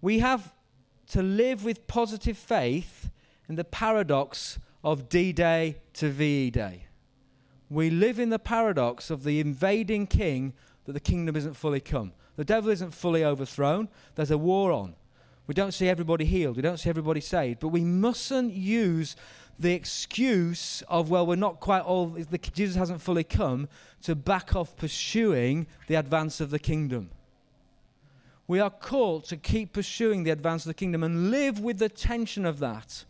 We have to live with positive faith in the paradox of D Day to VE Day. We live in the paradox of the invading king that the kingdom isn't fully come. The devil isn't fully overthrown, there's a war on. We don't see everybody healed. We don't see everybody saved. But we mustn't use the excuse of, well, we're not quite all, the, Jesus hasn't fully come, to back off pursuing the advance of the kingdom. We are called to keep pursuing the advance of the kingdom and live with the tension of that.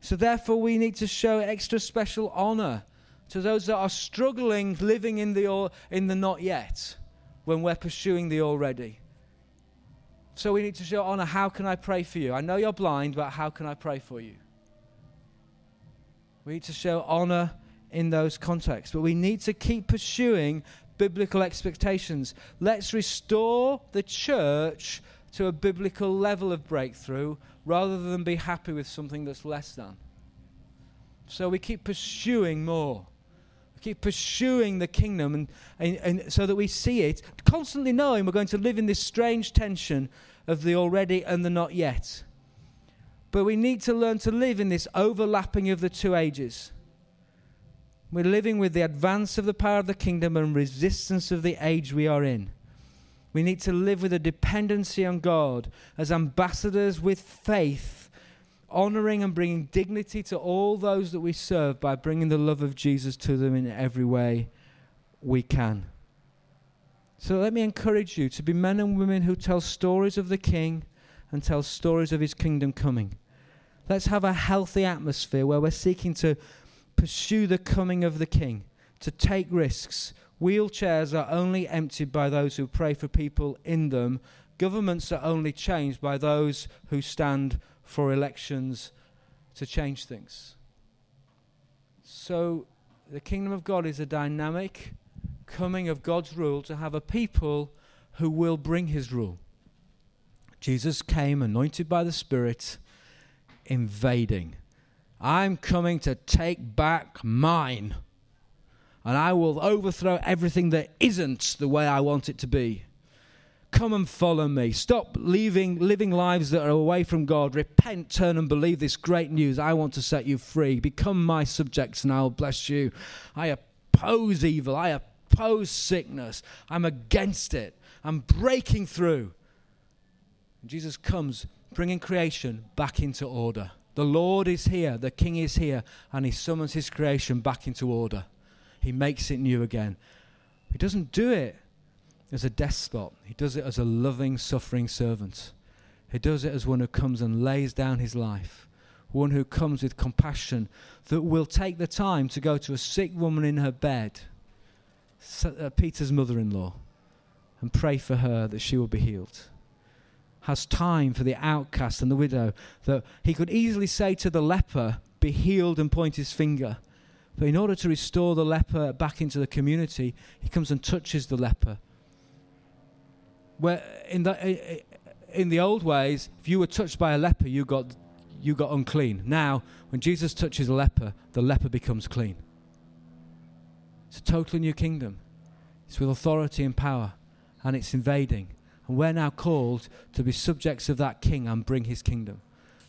So, therefore, we need to show extra special honor to those that are struggling living in the, in the not yet when we're pursuing the already. So we need to show honor. How can I pray for you? I know you're blind, but how can I pray for you? We need to show honor in those contexts, but we need to keep pursuing biblical expectations. Let's restore the church to a biblical level of breakthrough rather than be happy with something that's less than. So we keep pursuing more. We keep pursuing the kingdom and, and, and so that we see it, constantly knowing we're going to live in this strange tension of the already and the not yet. But we need to learn to live in this overlapping of the two ages. We're living with the advance of the power of the kingdom and resistance of the age we are in. We need to live with a dependency on God as ambassadors with faith, honoring and bringing dignity to all those that we serve by bringing the love of Jesus to them in every way we can. So let me encourage you to be men and women who tell stories of the King and tell stories of his kingdom coming. Let's have a healthy atmosphere where we're seeking to pursue the coming of the King, to take risks. Wheelchairs are only emptied by those who pray for people in them. Governments are only changed by those who stand for elections to change things. So, the kingdom of God is a dynamic coming of God's rule to have a people who will bring his rule. Jesus came anointed by the Spirit, invading. I'm coming to take back mine. And I will overthrow everything that isn't the way I want it to be. Come and follow me. Stop leaving, living lives that are away from God. Repent, turn, and believe this great news. I want to set you free. Become my subjects, and I will bless you. I oppose evil. I oppose sickness. I'm against it. I'm breaking through. Jesus comes bringing creation back into order. The Lord is here, the King is here, and He summons His creation back into order. He makes it new again. He doesn't do it as a despot, He does it as a loving, suffering servant. He does it as one who comes and lays down his life, one who comes with compassion that will take the time to go to a sick woman in her bed, uh, Peter's mother in law, and pray for her that she will be healed has time for the outcast and the widow, that he could easily say to the leper, Be healed and point his finger. But in order to restore the leper back into the community, he comes and touches the leper. Where in the, in the old ways, if you were touched by a leper, you got, you got unclean. Now, when Jesus touches a leper, the leper becomes clean. It's a totally new kingdom. It's with authority and power, and it's invading. And we're now called to be subjects of that king and bring his kingdom.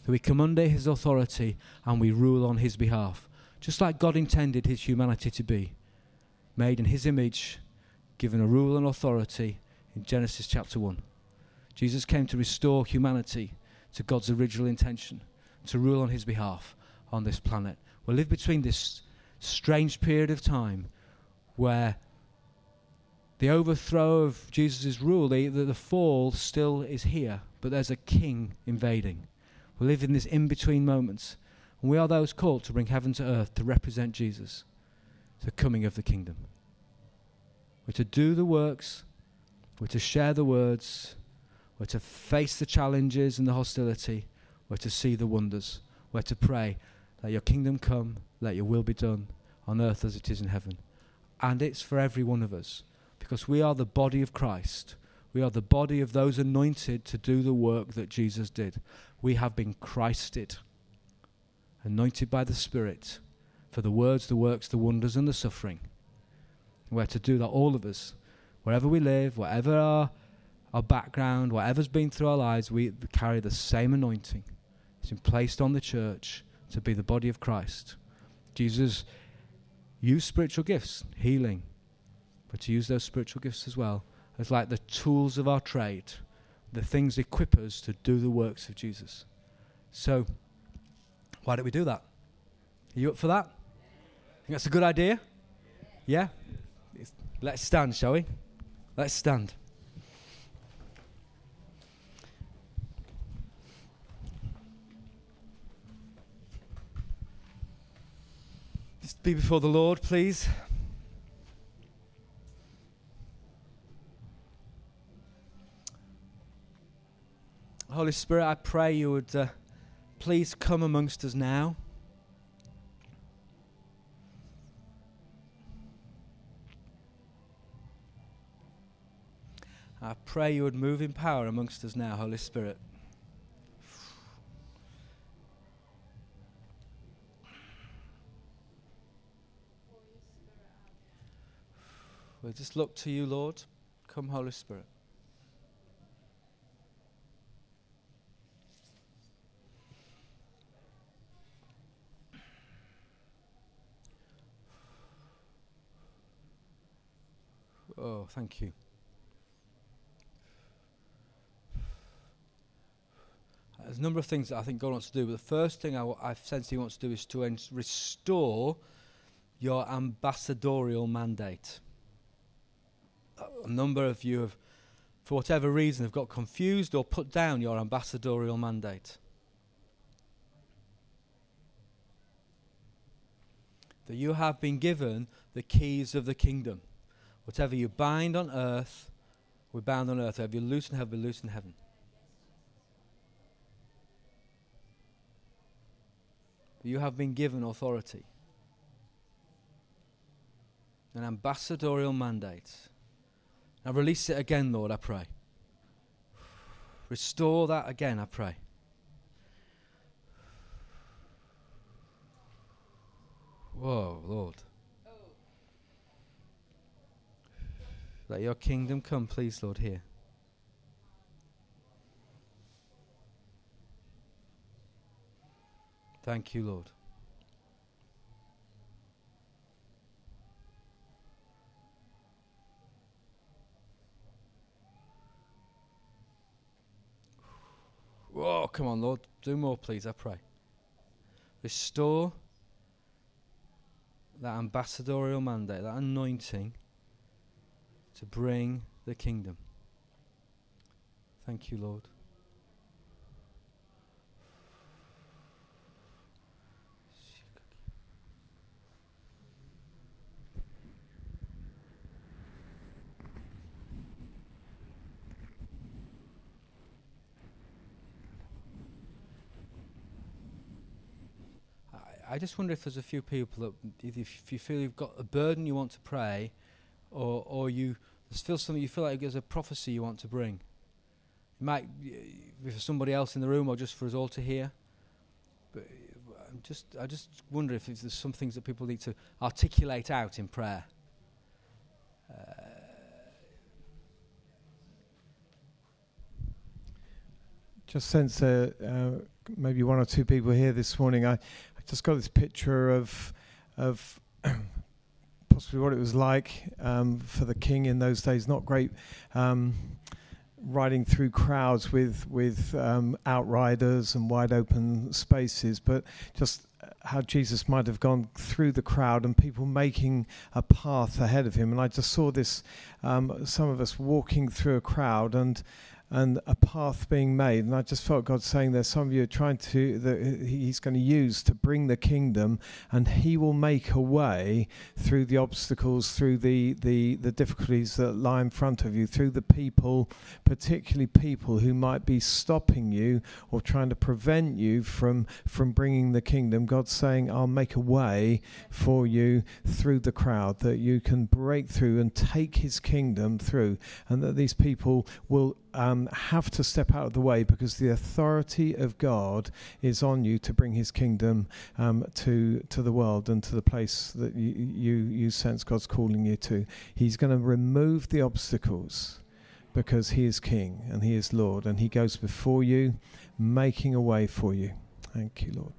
That we come under his authority and we rule on his behalf. just like God intended his humanity to be, made in his image, given a rule and authority in Genesis chapter 1. Jesus came to restore humanity to God's original intention, to rule on his behalf on this planet. We live between this strange period of time where the overthrow of Jesus' rule, the, the, the, fall still is here, but there's a king invading. We live in this in between moments, and we are those called to bring heaven to earth to represent Jesus, the coming of the kingdom. We're to do the works, we're to share the words, we're to face the challenges and the hostility, we're to see the wonders, we're to pray, let your kingdom come, let your will be done on earth as it is in heaven. And it's for every one of us because we are the body of Christ. We are the body of those anointed to do the work that Jesus did. We have been Christed, anointed by the Spirit for the words, the works, the wonders, and the suffering. We're to do that, all of us, wherever we live, whatever our, our background, whatever's been through our lives, we carry the same anointing. It's been placed on the church to be the body of Christ. Jesus used spiritual gifts, healing, but to use those spiritual gifts as well as like the tools of our trade, the things equip us to do the works of Jesus. So, why don't we do that? Are you up for that? Think that's a good idea? Yeah? Let's stand, shall we? Let's stand. Just be before the Lord, please. Holy Spirit, I pray you would uh, please come amongst us now. I pray you would move in power amongst us now, Holy Spirit. We just look to you, Lord. Come, Holy Spirit. Oh, thank you. There's a number of things that I think God wants to do, but the first thing I, w- I sense He wants to do is to en- restore your ambassadorial mandate. A number of you have, for whatever reason, have got confused or put down your ambassadorial mandate. That you have been given the keys of the kingdom. Whatever you bind on earth, we're bound on earth. Whatever you loose in heaven, be loose in heaven. You have been given authority, an ambassadorial mandate. Now release it again, Lord, I pray. Restore that again, I pray. Whoa, Lord. Let your kingdom come, please, Lord, here. Thank you, Lord. Oh, come on, Lord. Do more, please, I pray. Restore that ambassadorial mandate, that anointing to bring the kingdom. Thank you, Lord. I just wonder if there's a few people that, if you feel you've got a burden you want to pray, or or you feel something you feel like there's a prophecy you want to bring. It might be for somebody else in the room, or just for us all to hear. But I'm just, I just wonder if there's some things that people need to articulate out in prayer. Uh, just sense uh, uh, maybe one or two people here this morning. I, I just got this picture of of possibly what it was like um, for the king in those days. Not great. Um, riding through crowds with with um, outriders and wide open spaces, but just how Jesus might have gone through the crowd and people making a path ahead of him. And I just saw this, um, some of us walking through a crowd and and a path being made. And I just felt God saying there's some of you are trying to, that He's going to use to bring the kingdom, and He will make a way through the obstacles, through the, the, the difficulties that lie in front of you, through the people, particularly people who might be stopping you or trying to prevent you from, from bringing the kingdom. God's saying, I'll make a way for you through the crowd, that you can break through and take His kingdom through, and that these people will um, have to step out of the way because the authority of God is on you to bring His kingdom um, to to the world and to the place that you, you you sense God's calling you to. He's going to remove the obstacles because He is King and He is Lord, and He goes before you, making a way for you. Thank you, Lord.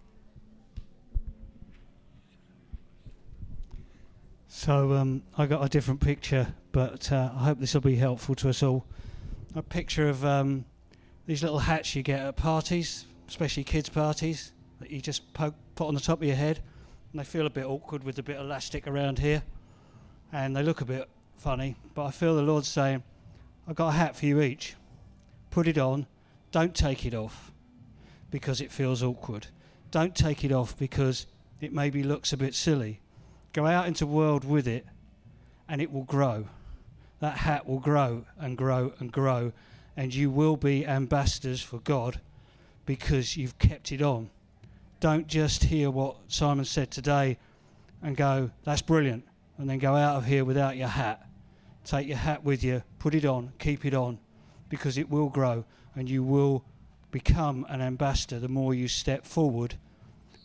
So um, I got a different picture, but uh, I hope this will be helpful to us all a picture of um, these little hats you get at parties, especially kids' parties, that you just poke, put on the top of your head, and they feel a bit awkward with a bit of elastic around here, and they look a bit funny. But I feel the Lord's saying, "I've got a hat for you each. Put it on. Don't take it off because it feels awkward. Don't take it off because it maybe looks a bit silly. Go out into the world with it, and it will grow." That hat will grow and grow and grow, and you will be ambassadors for God because you've kept it on. Don't just hear what Simon said today and go, that's brilliant, and then go out of here without your hat. Take your hat with you, put it on, keep it on, because it will grow and you will become an ambassador the more you step forward.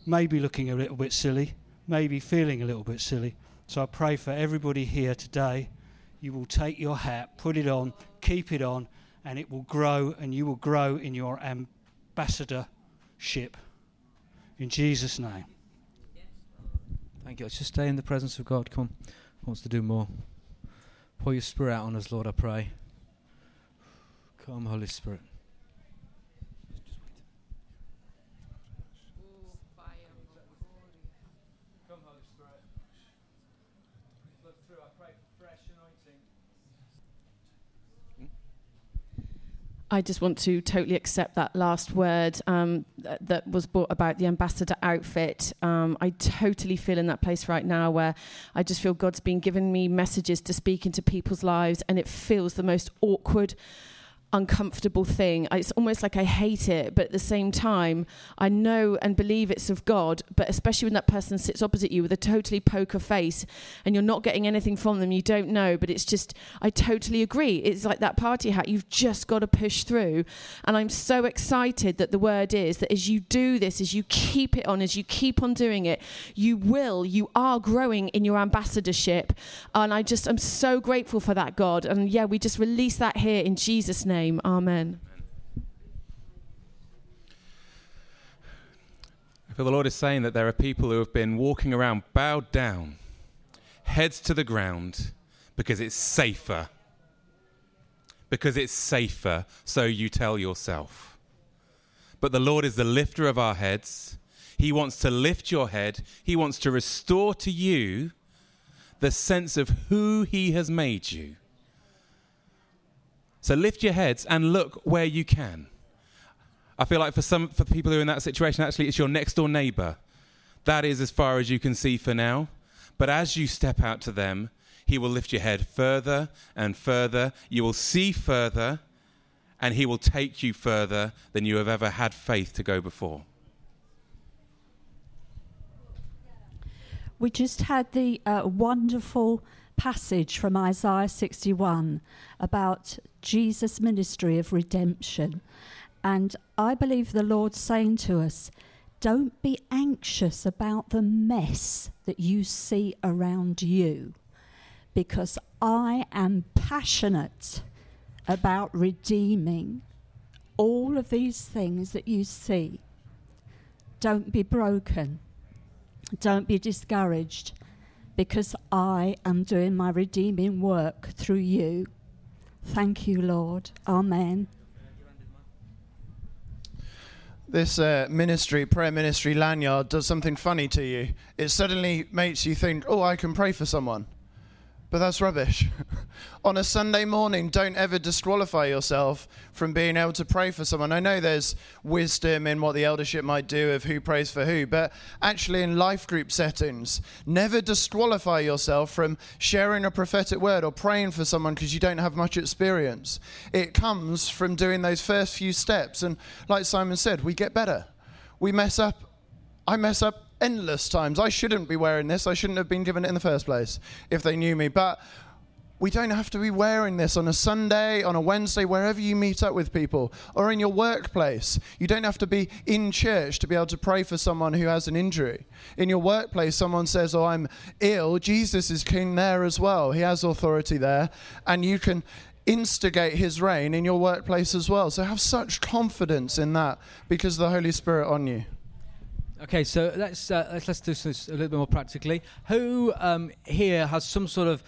Maybe looking a little bit silly, maybe feeling a little bit silly. So I pray for everybody here today you will take your hat, put it on, keep it on, and it will grow, and you will grow in your ambassadorship. In Jesus' name. Thank you. Let's just stay in the presence of God. Come on. Wants to do more. Pour your spirit out on us, Lord, I pray. Come, Holy Spirit. I just want to totally accept that last word um, th- that was brought about the ambassador outfit. Um, I totally feel in that place right now where I just feel God's been giving me messages to speak into people's lives, and it feels the most awkward uncomfortable thing. It's almost like I hate it, but at the same time, I know and believe it's of God. But especially when that person sits opposite you with a totally poker face and you're not getting anything from them, you don't know. But it's just, I totally agree. It's like that party hat. You've just got to push through. And I'm so excited that the word is that as you do this, as you keep it on, as you keep on doing it, you will, you are growing in your ambassadorship. And I just, I'm so grateful for that, God. And yeah, we just release that here in Jesus' name name. Amen. I feel the Lord is saying that there are people who have been walking around bowed down, heads to the ground, because it's safer. Because it's safer, so you tell yourself. But the Lord is the lifter of our heads. He wants to lift your head, He wants to restore to you the sense of who He has made you. So lift your heads and look where you can. I feel like for some for people who are in that situation, actually, it's your next door neighbor. That is as far as you can see for now. But as you step out to them, he will lift your head further and further. You will see further, and he will take you further than you have ever had faith to go before. We just had the uh, wonderful passage from Isaiah 61 about Jesus' ministry of redemption. And I believe the Lord's saying to us, don't be anxious about the mess that you see around you, because I am passionate about redeeming all of these things that you see. Don't be broken. Don't be discouraged because I am doing my redeeming work through you. Thank you, Lord. Amen. This uh, ministry, prayer ministry lanyard, does something funny to you. It suddenly makes you think, oh, I can pray for someone. But that's rubbish. On a Sunday morning, don't ever disqualify yourself from being able to pray for someone. I know there's wisdom in what the eldership might do of who prays for who, but actually, in life group settings, never disqualify yourself from sharing a prophetic word or praying for someone because you don't have much experience. It comes from doing those first few steps. And like Simon said, we get better. We mess up. I mess up endless times. I shouldn't be wearing this. I shouldn't have been given it in the first place if they knew me. But we don't have to be wearing this on a Sunday, on a Wednesday, wherever you meet up with people, or in your workplace. You don't have to be in church to be able to pray for someone who has an injury. In your workplace, someone says, Oh, I'm ill. Jesus is king there as well. He has authority there. And you can instigate his reign in your workplace as well. So have such confidence in that because of the Holy Spirit on you. Okay, so let's, uh, let's let's do this a little bit more practically. Who um, here has some sort of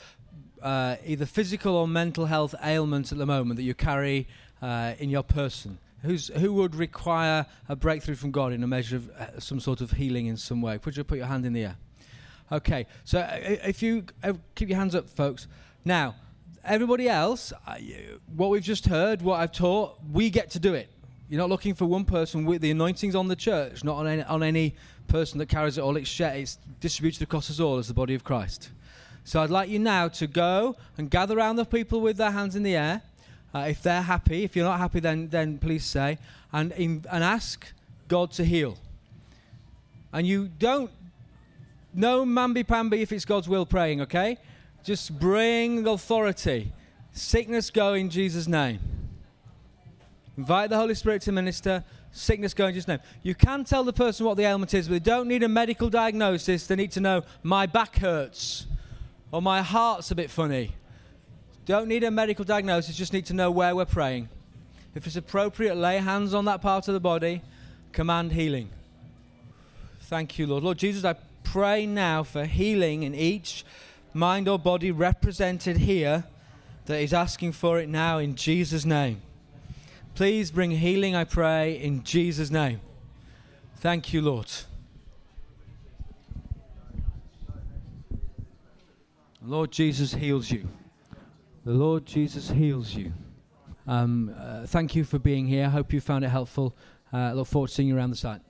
uh, either physical or mental health ailment at the moment that you carry uh, in your person? Who's, who would require a breakthrough from God in a measure of uh, some sort of healing in some way? Would you put your hand in the air? Okay, so uh, if you uh, keep your hands up, folks. Now, everybody else, what we've just heard, what I've taught, we get to do it. You're not looking for one person with the anointings on the church, not on any, on any person that carries it all. It's, it's distributed across us all as the body of Christ. So I'd like you now to go and gather around the people with their hands in the air. Uh, if they're happy, if you're not happy, then, then please say, and, in, and ask God to heal. And you don't, no mamby pamby if it's God's will praying, okay? Just bring authority. Sickness go in Jesus' name. Invite the Holy Spirit to minister. Sickness go in Jesus' name. You can tell the person what the ailment is, but they don't need a medical diagnosis. They need to know my back hurts or my heart's a bit funny. Don't need a medical diagnosis, just need to know where we're praying. If it's appropriate, lay hands on that part of the body, command healing. Thank you, Lord. Lord Jesus, I pray now for healing in each mind or body represented here that is asking for it now in Jesus' name. Please bring healing, I pray, in Jesus' name. Thank you, Lord. Lord Jesus heals you. The Lord Jesus heals you. Um, uh, thank you for being here. I hope you found it helpful. Uh, look forward to seeing you around the site.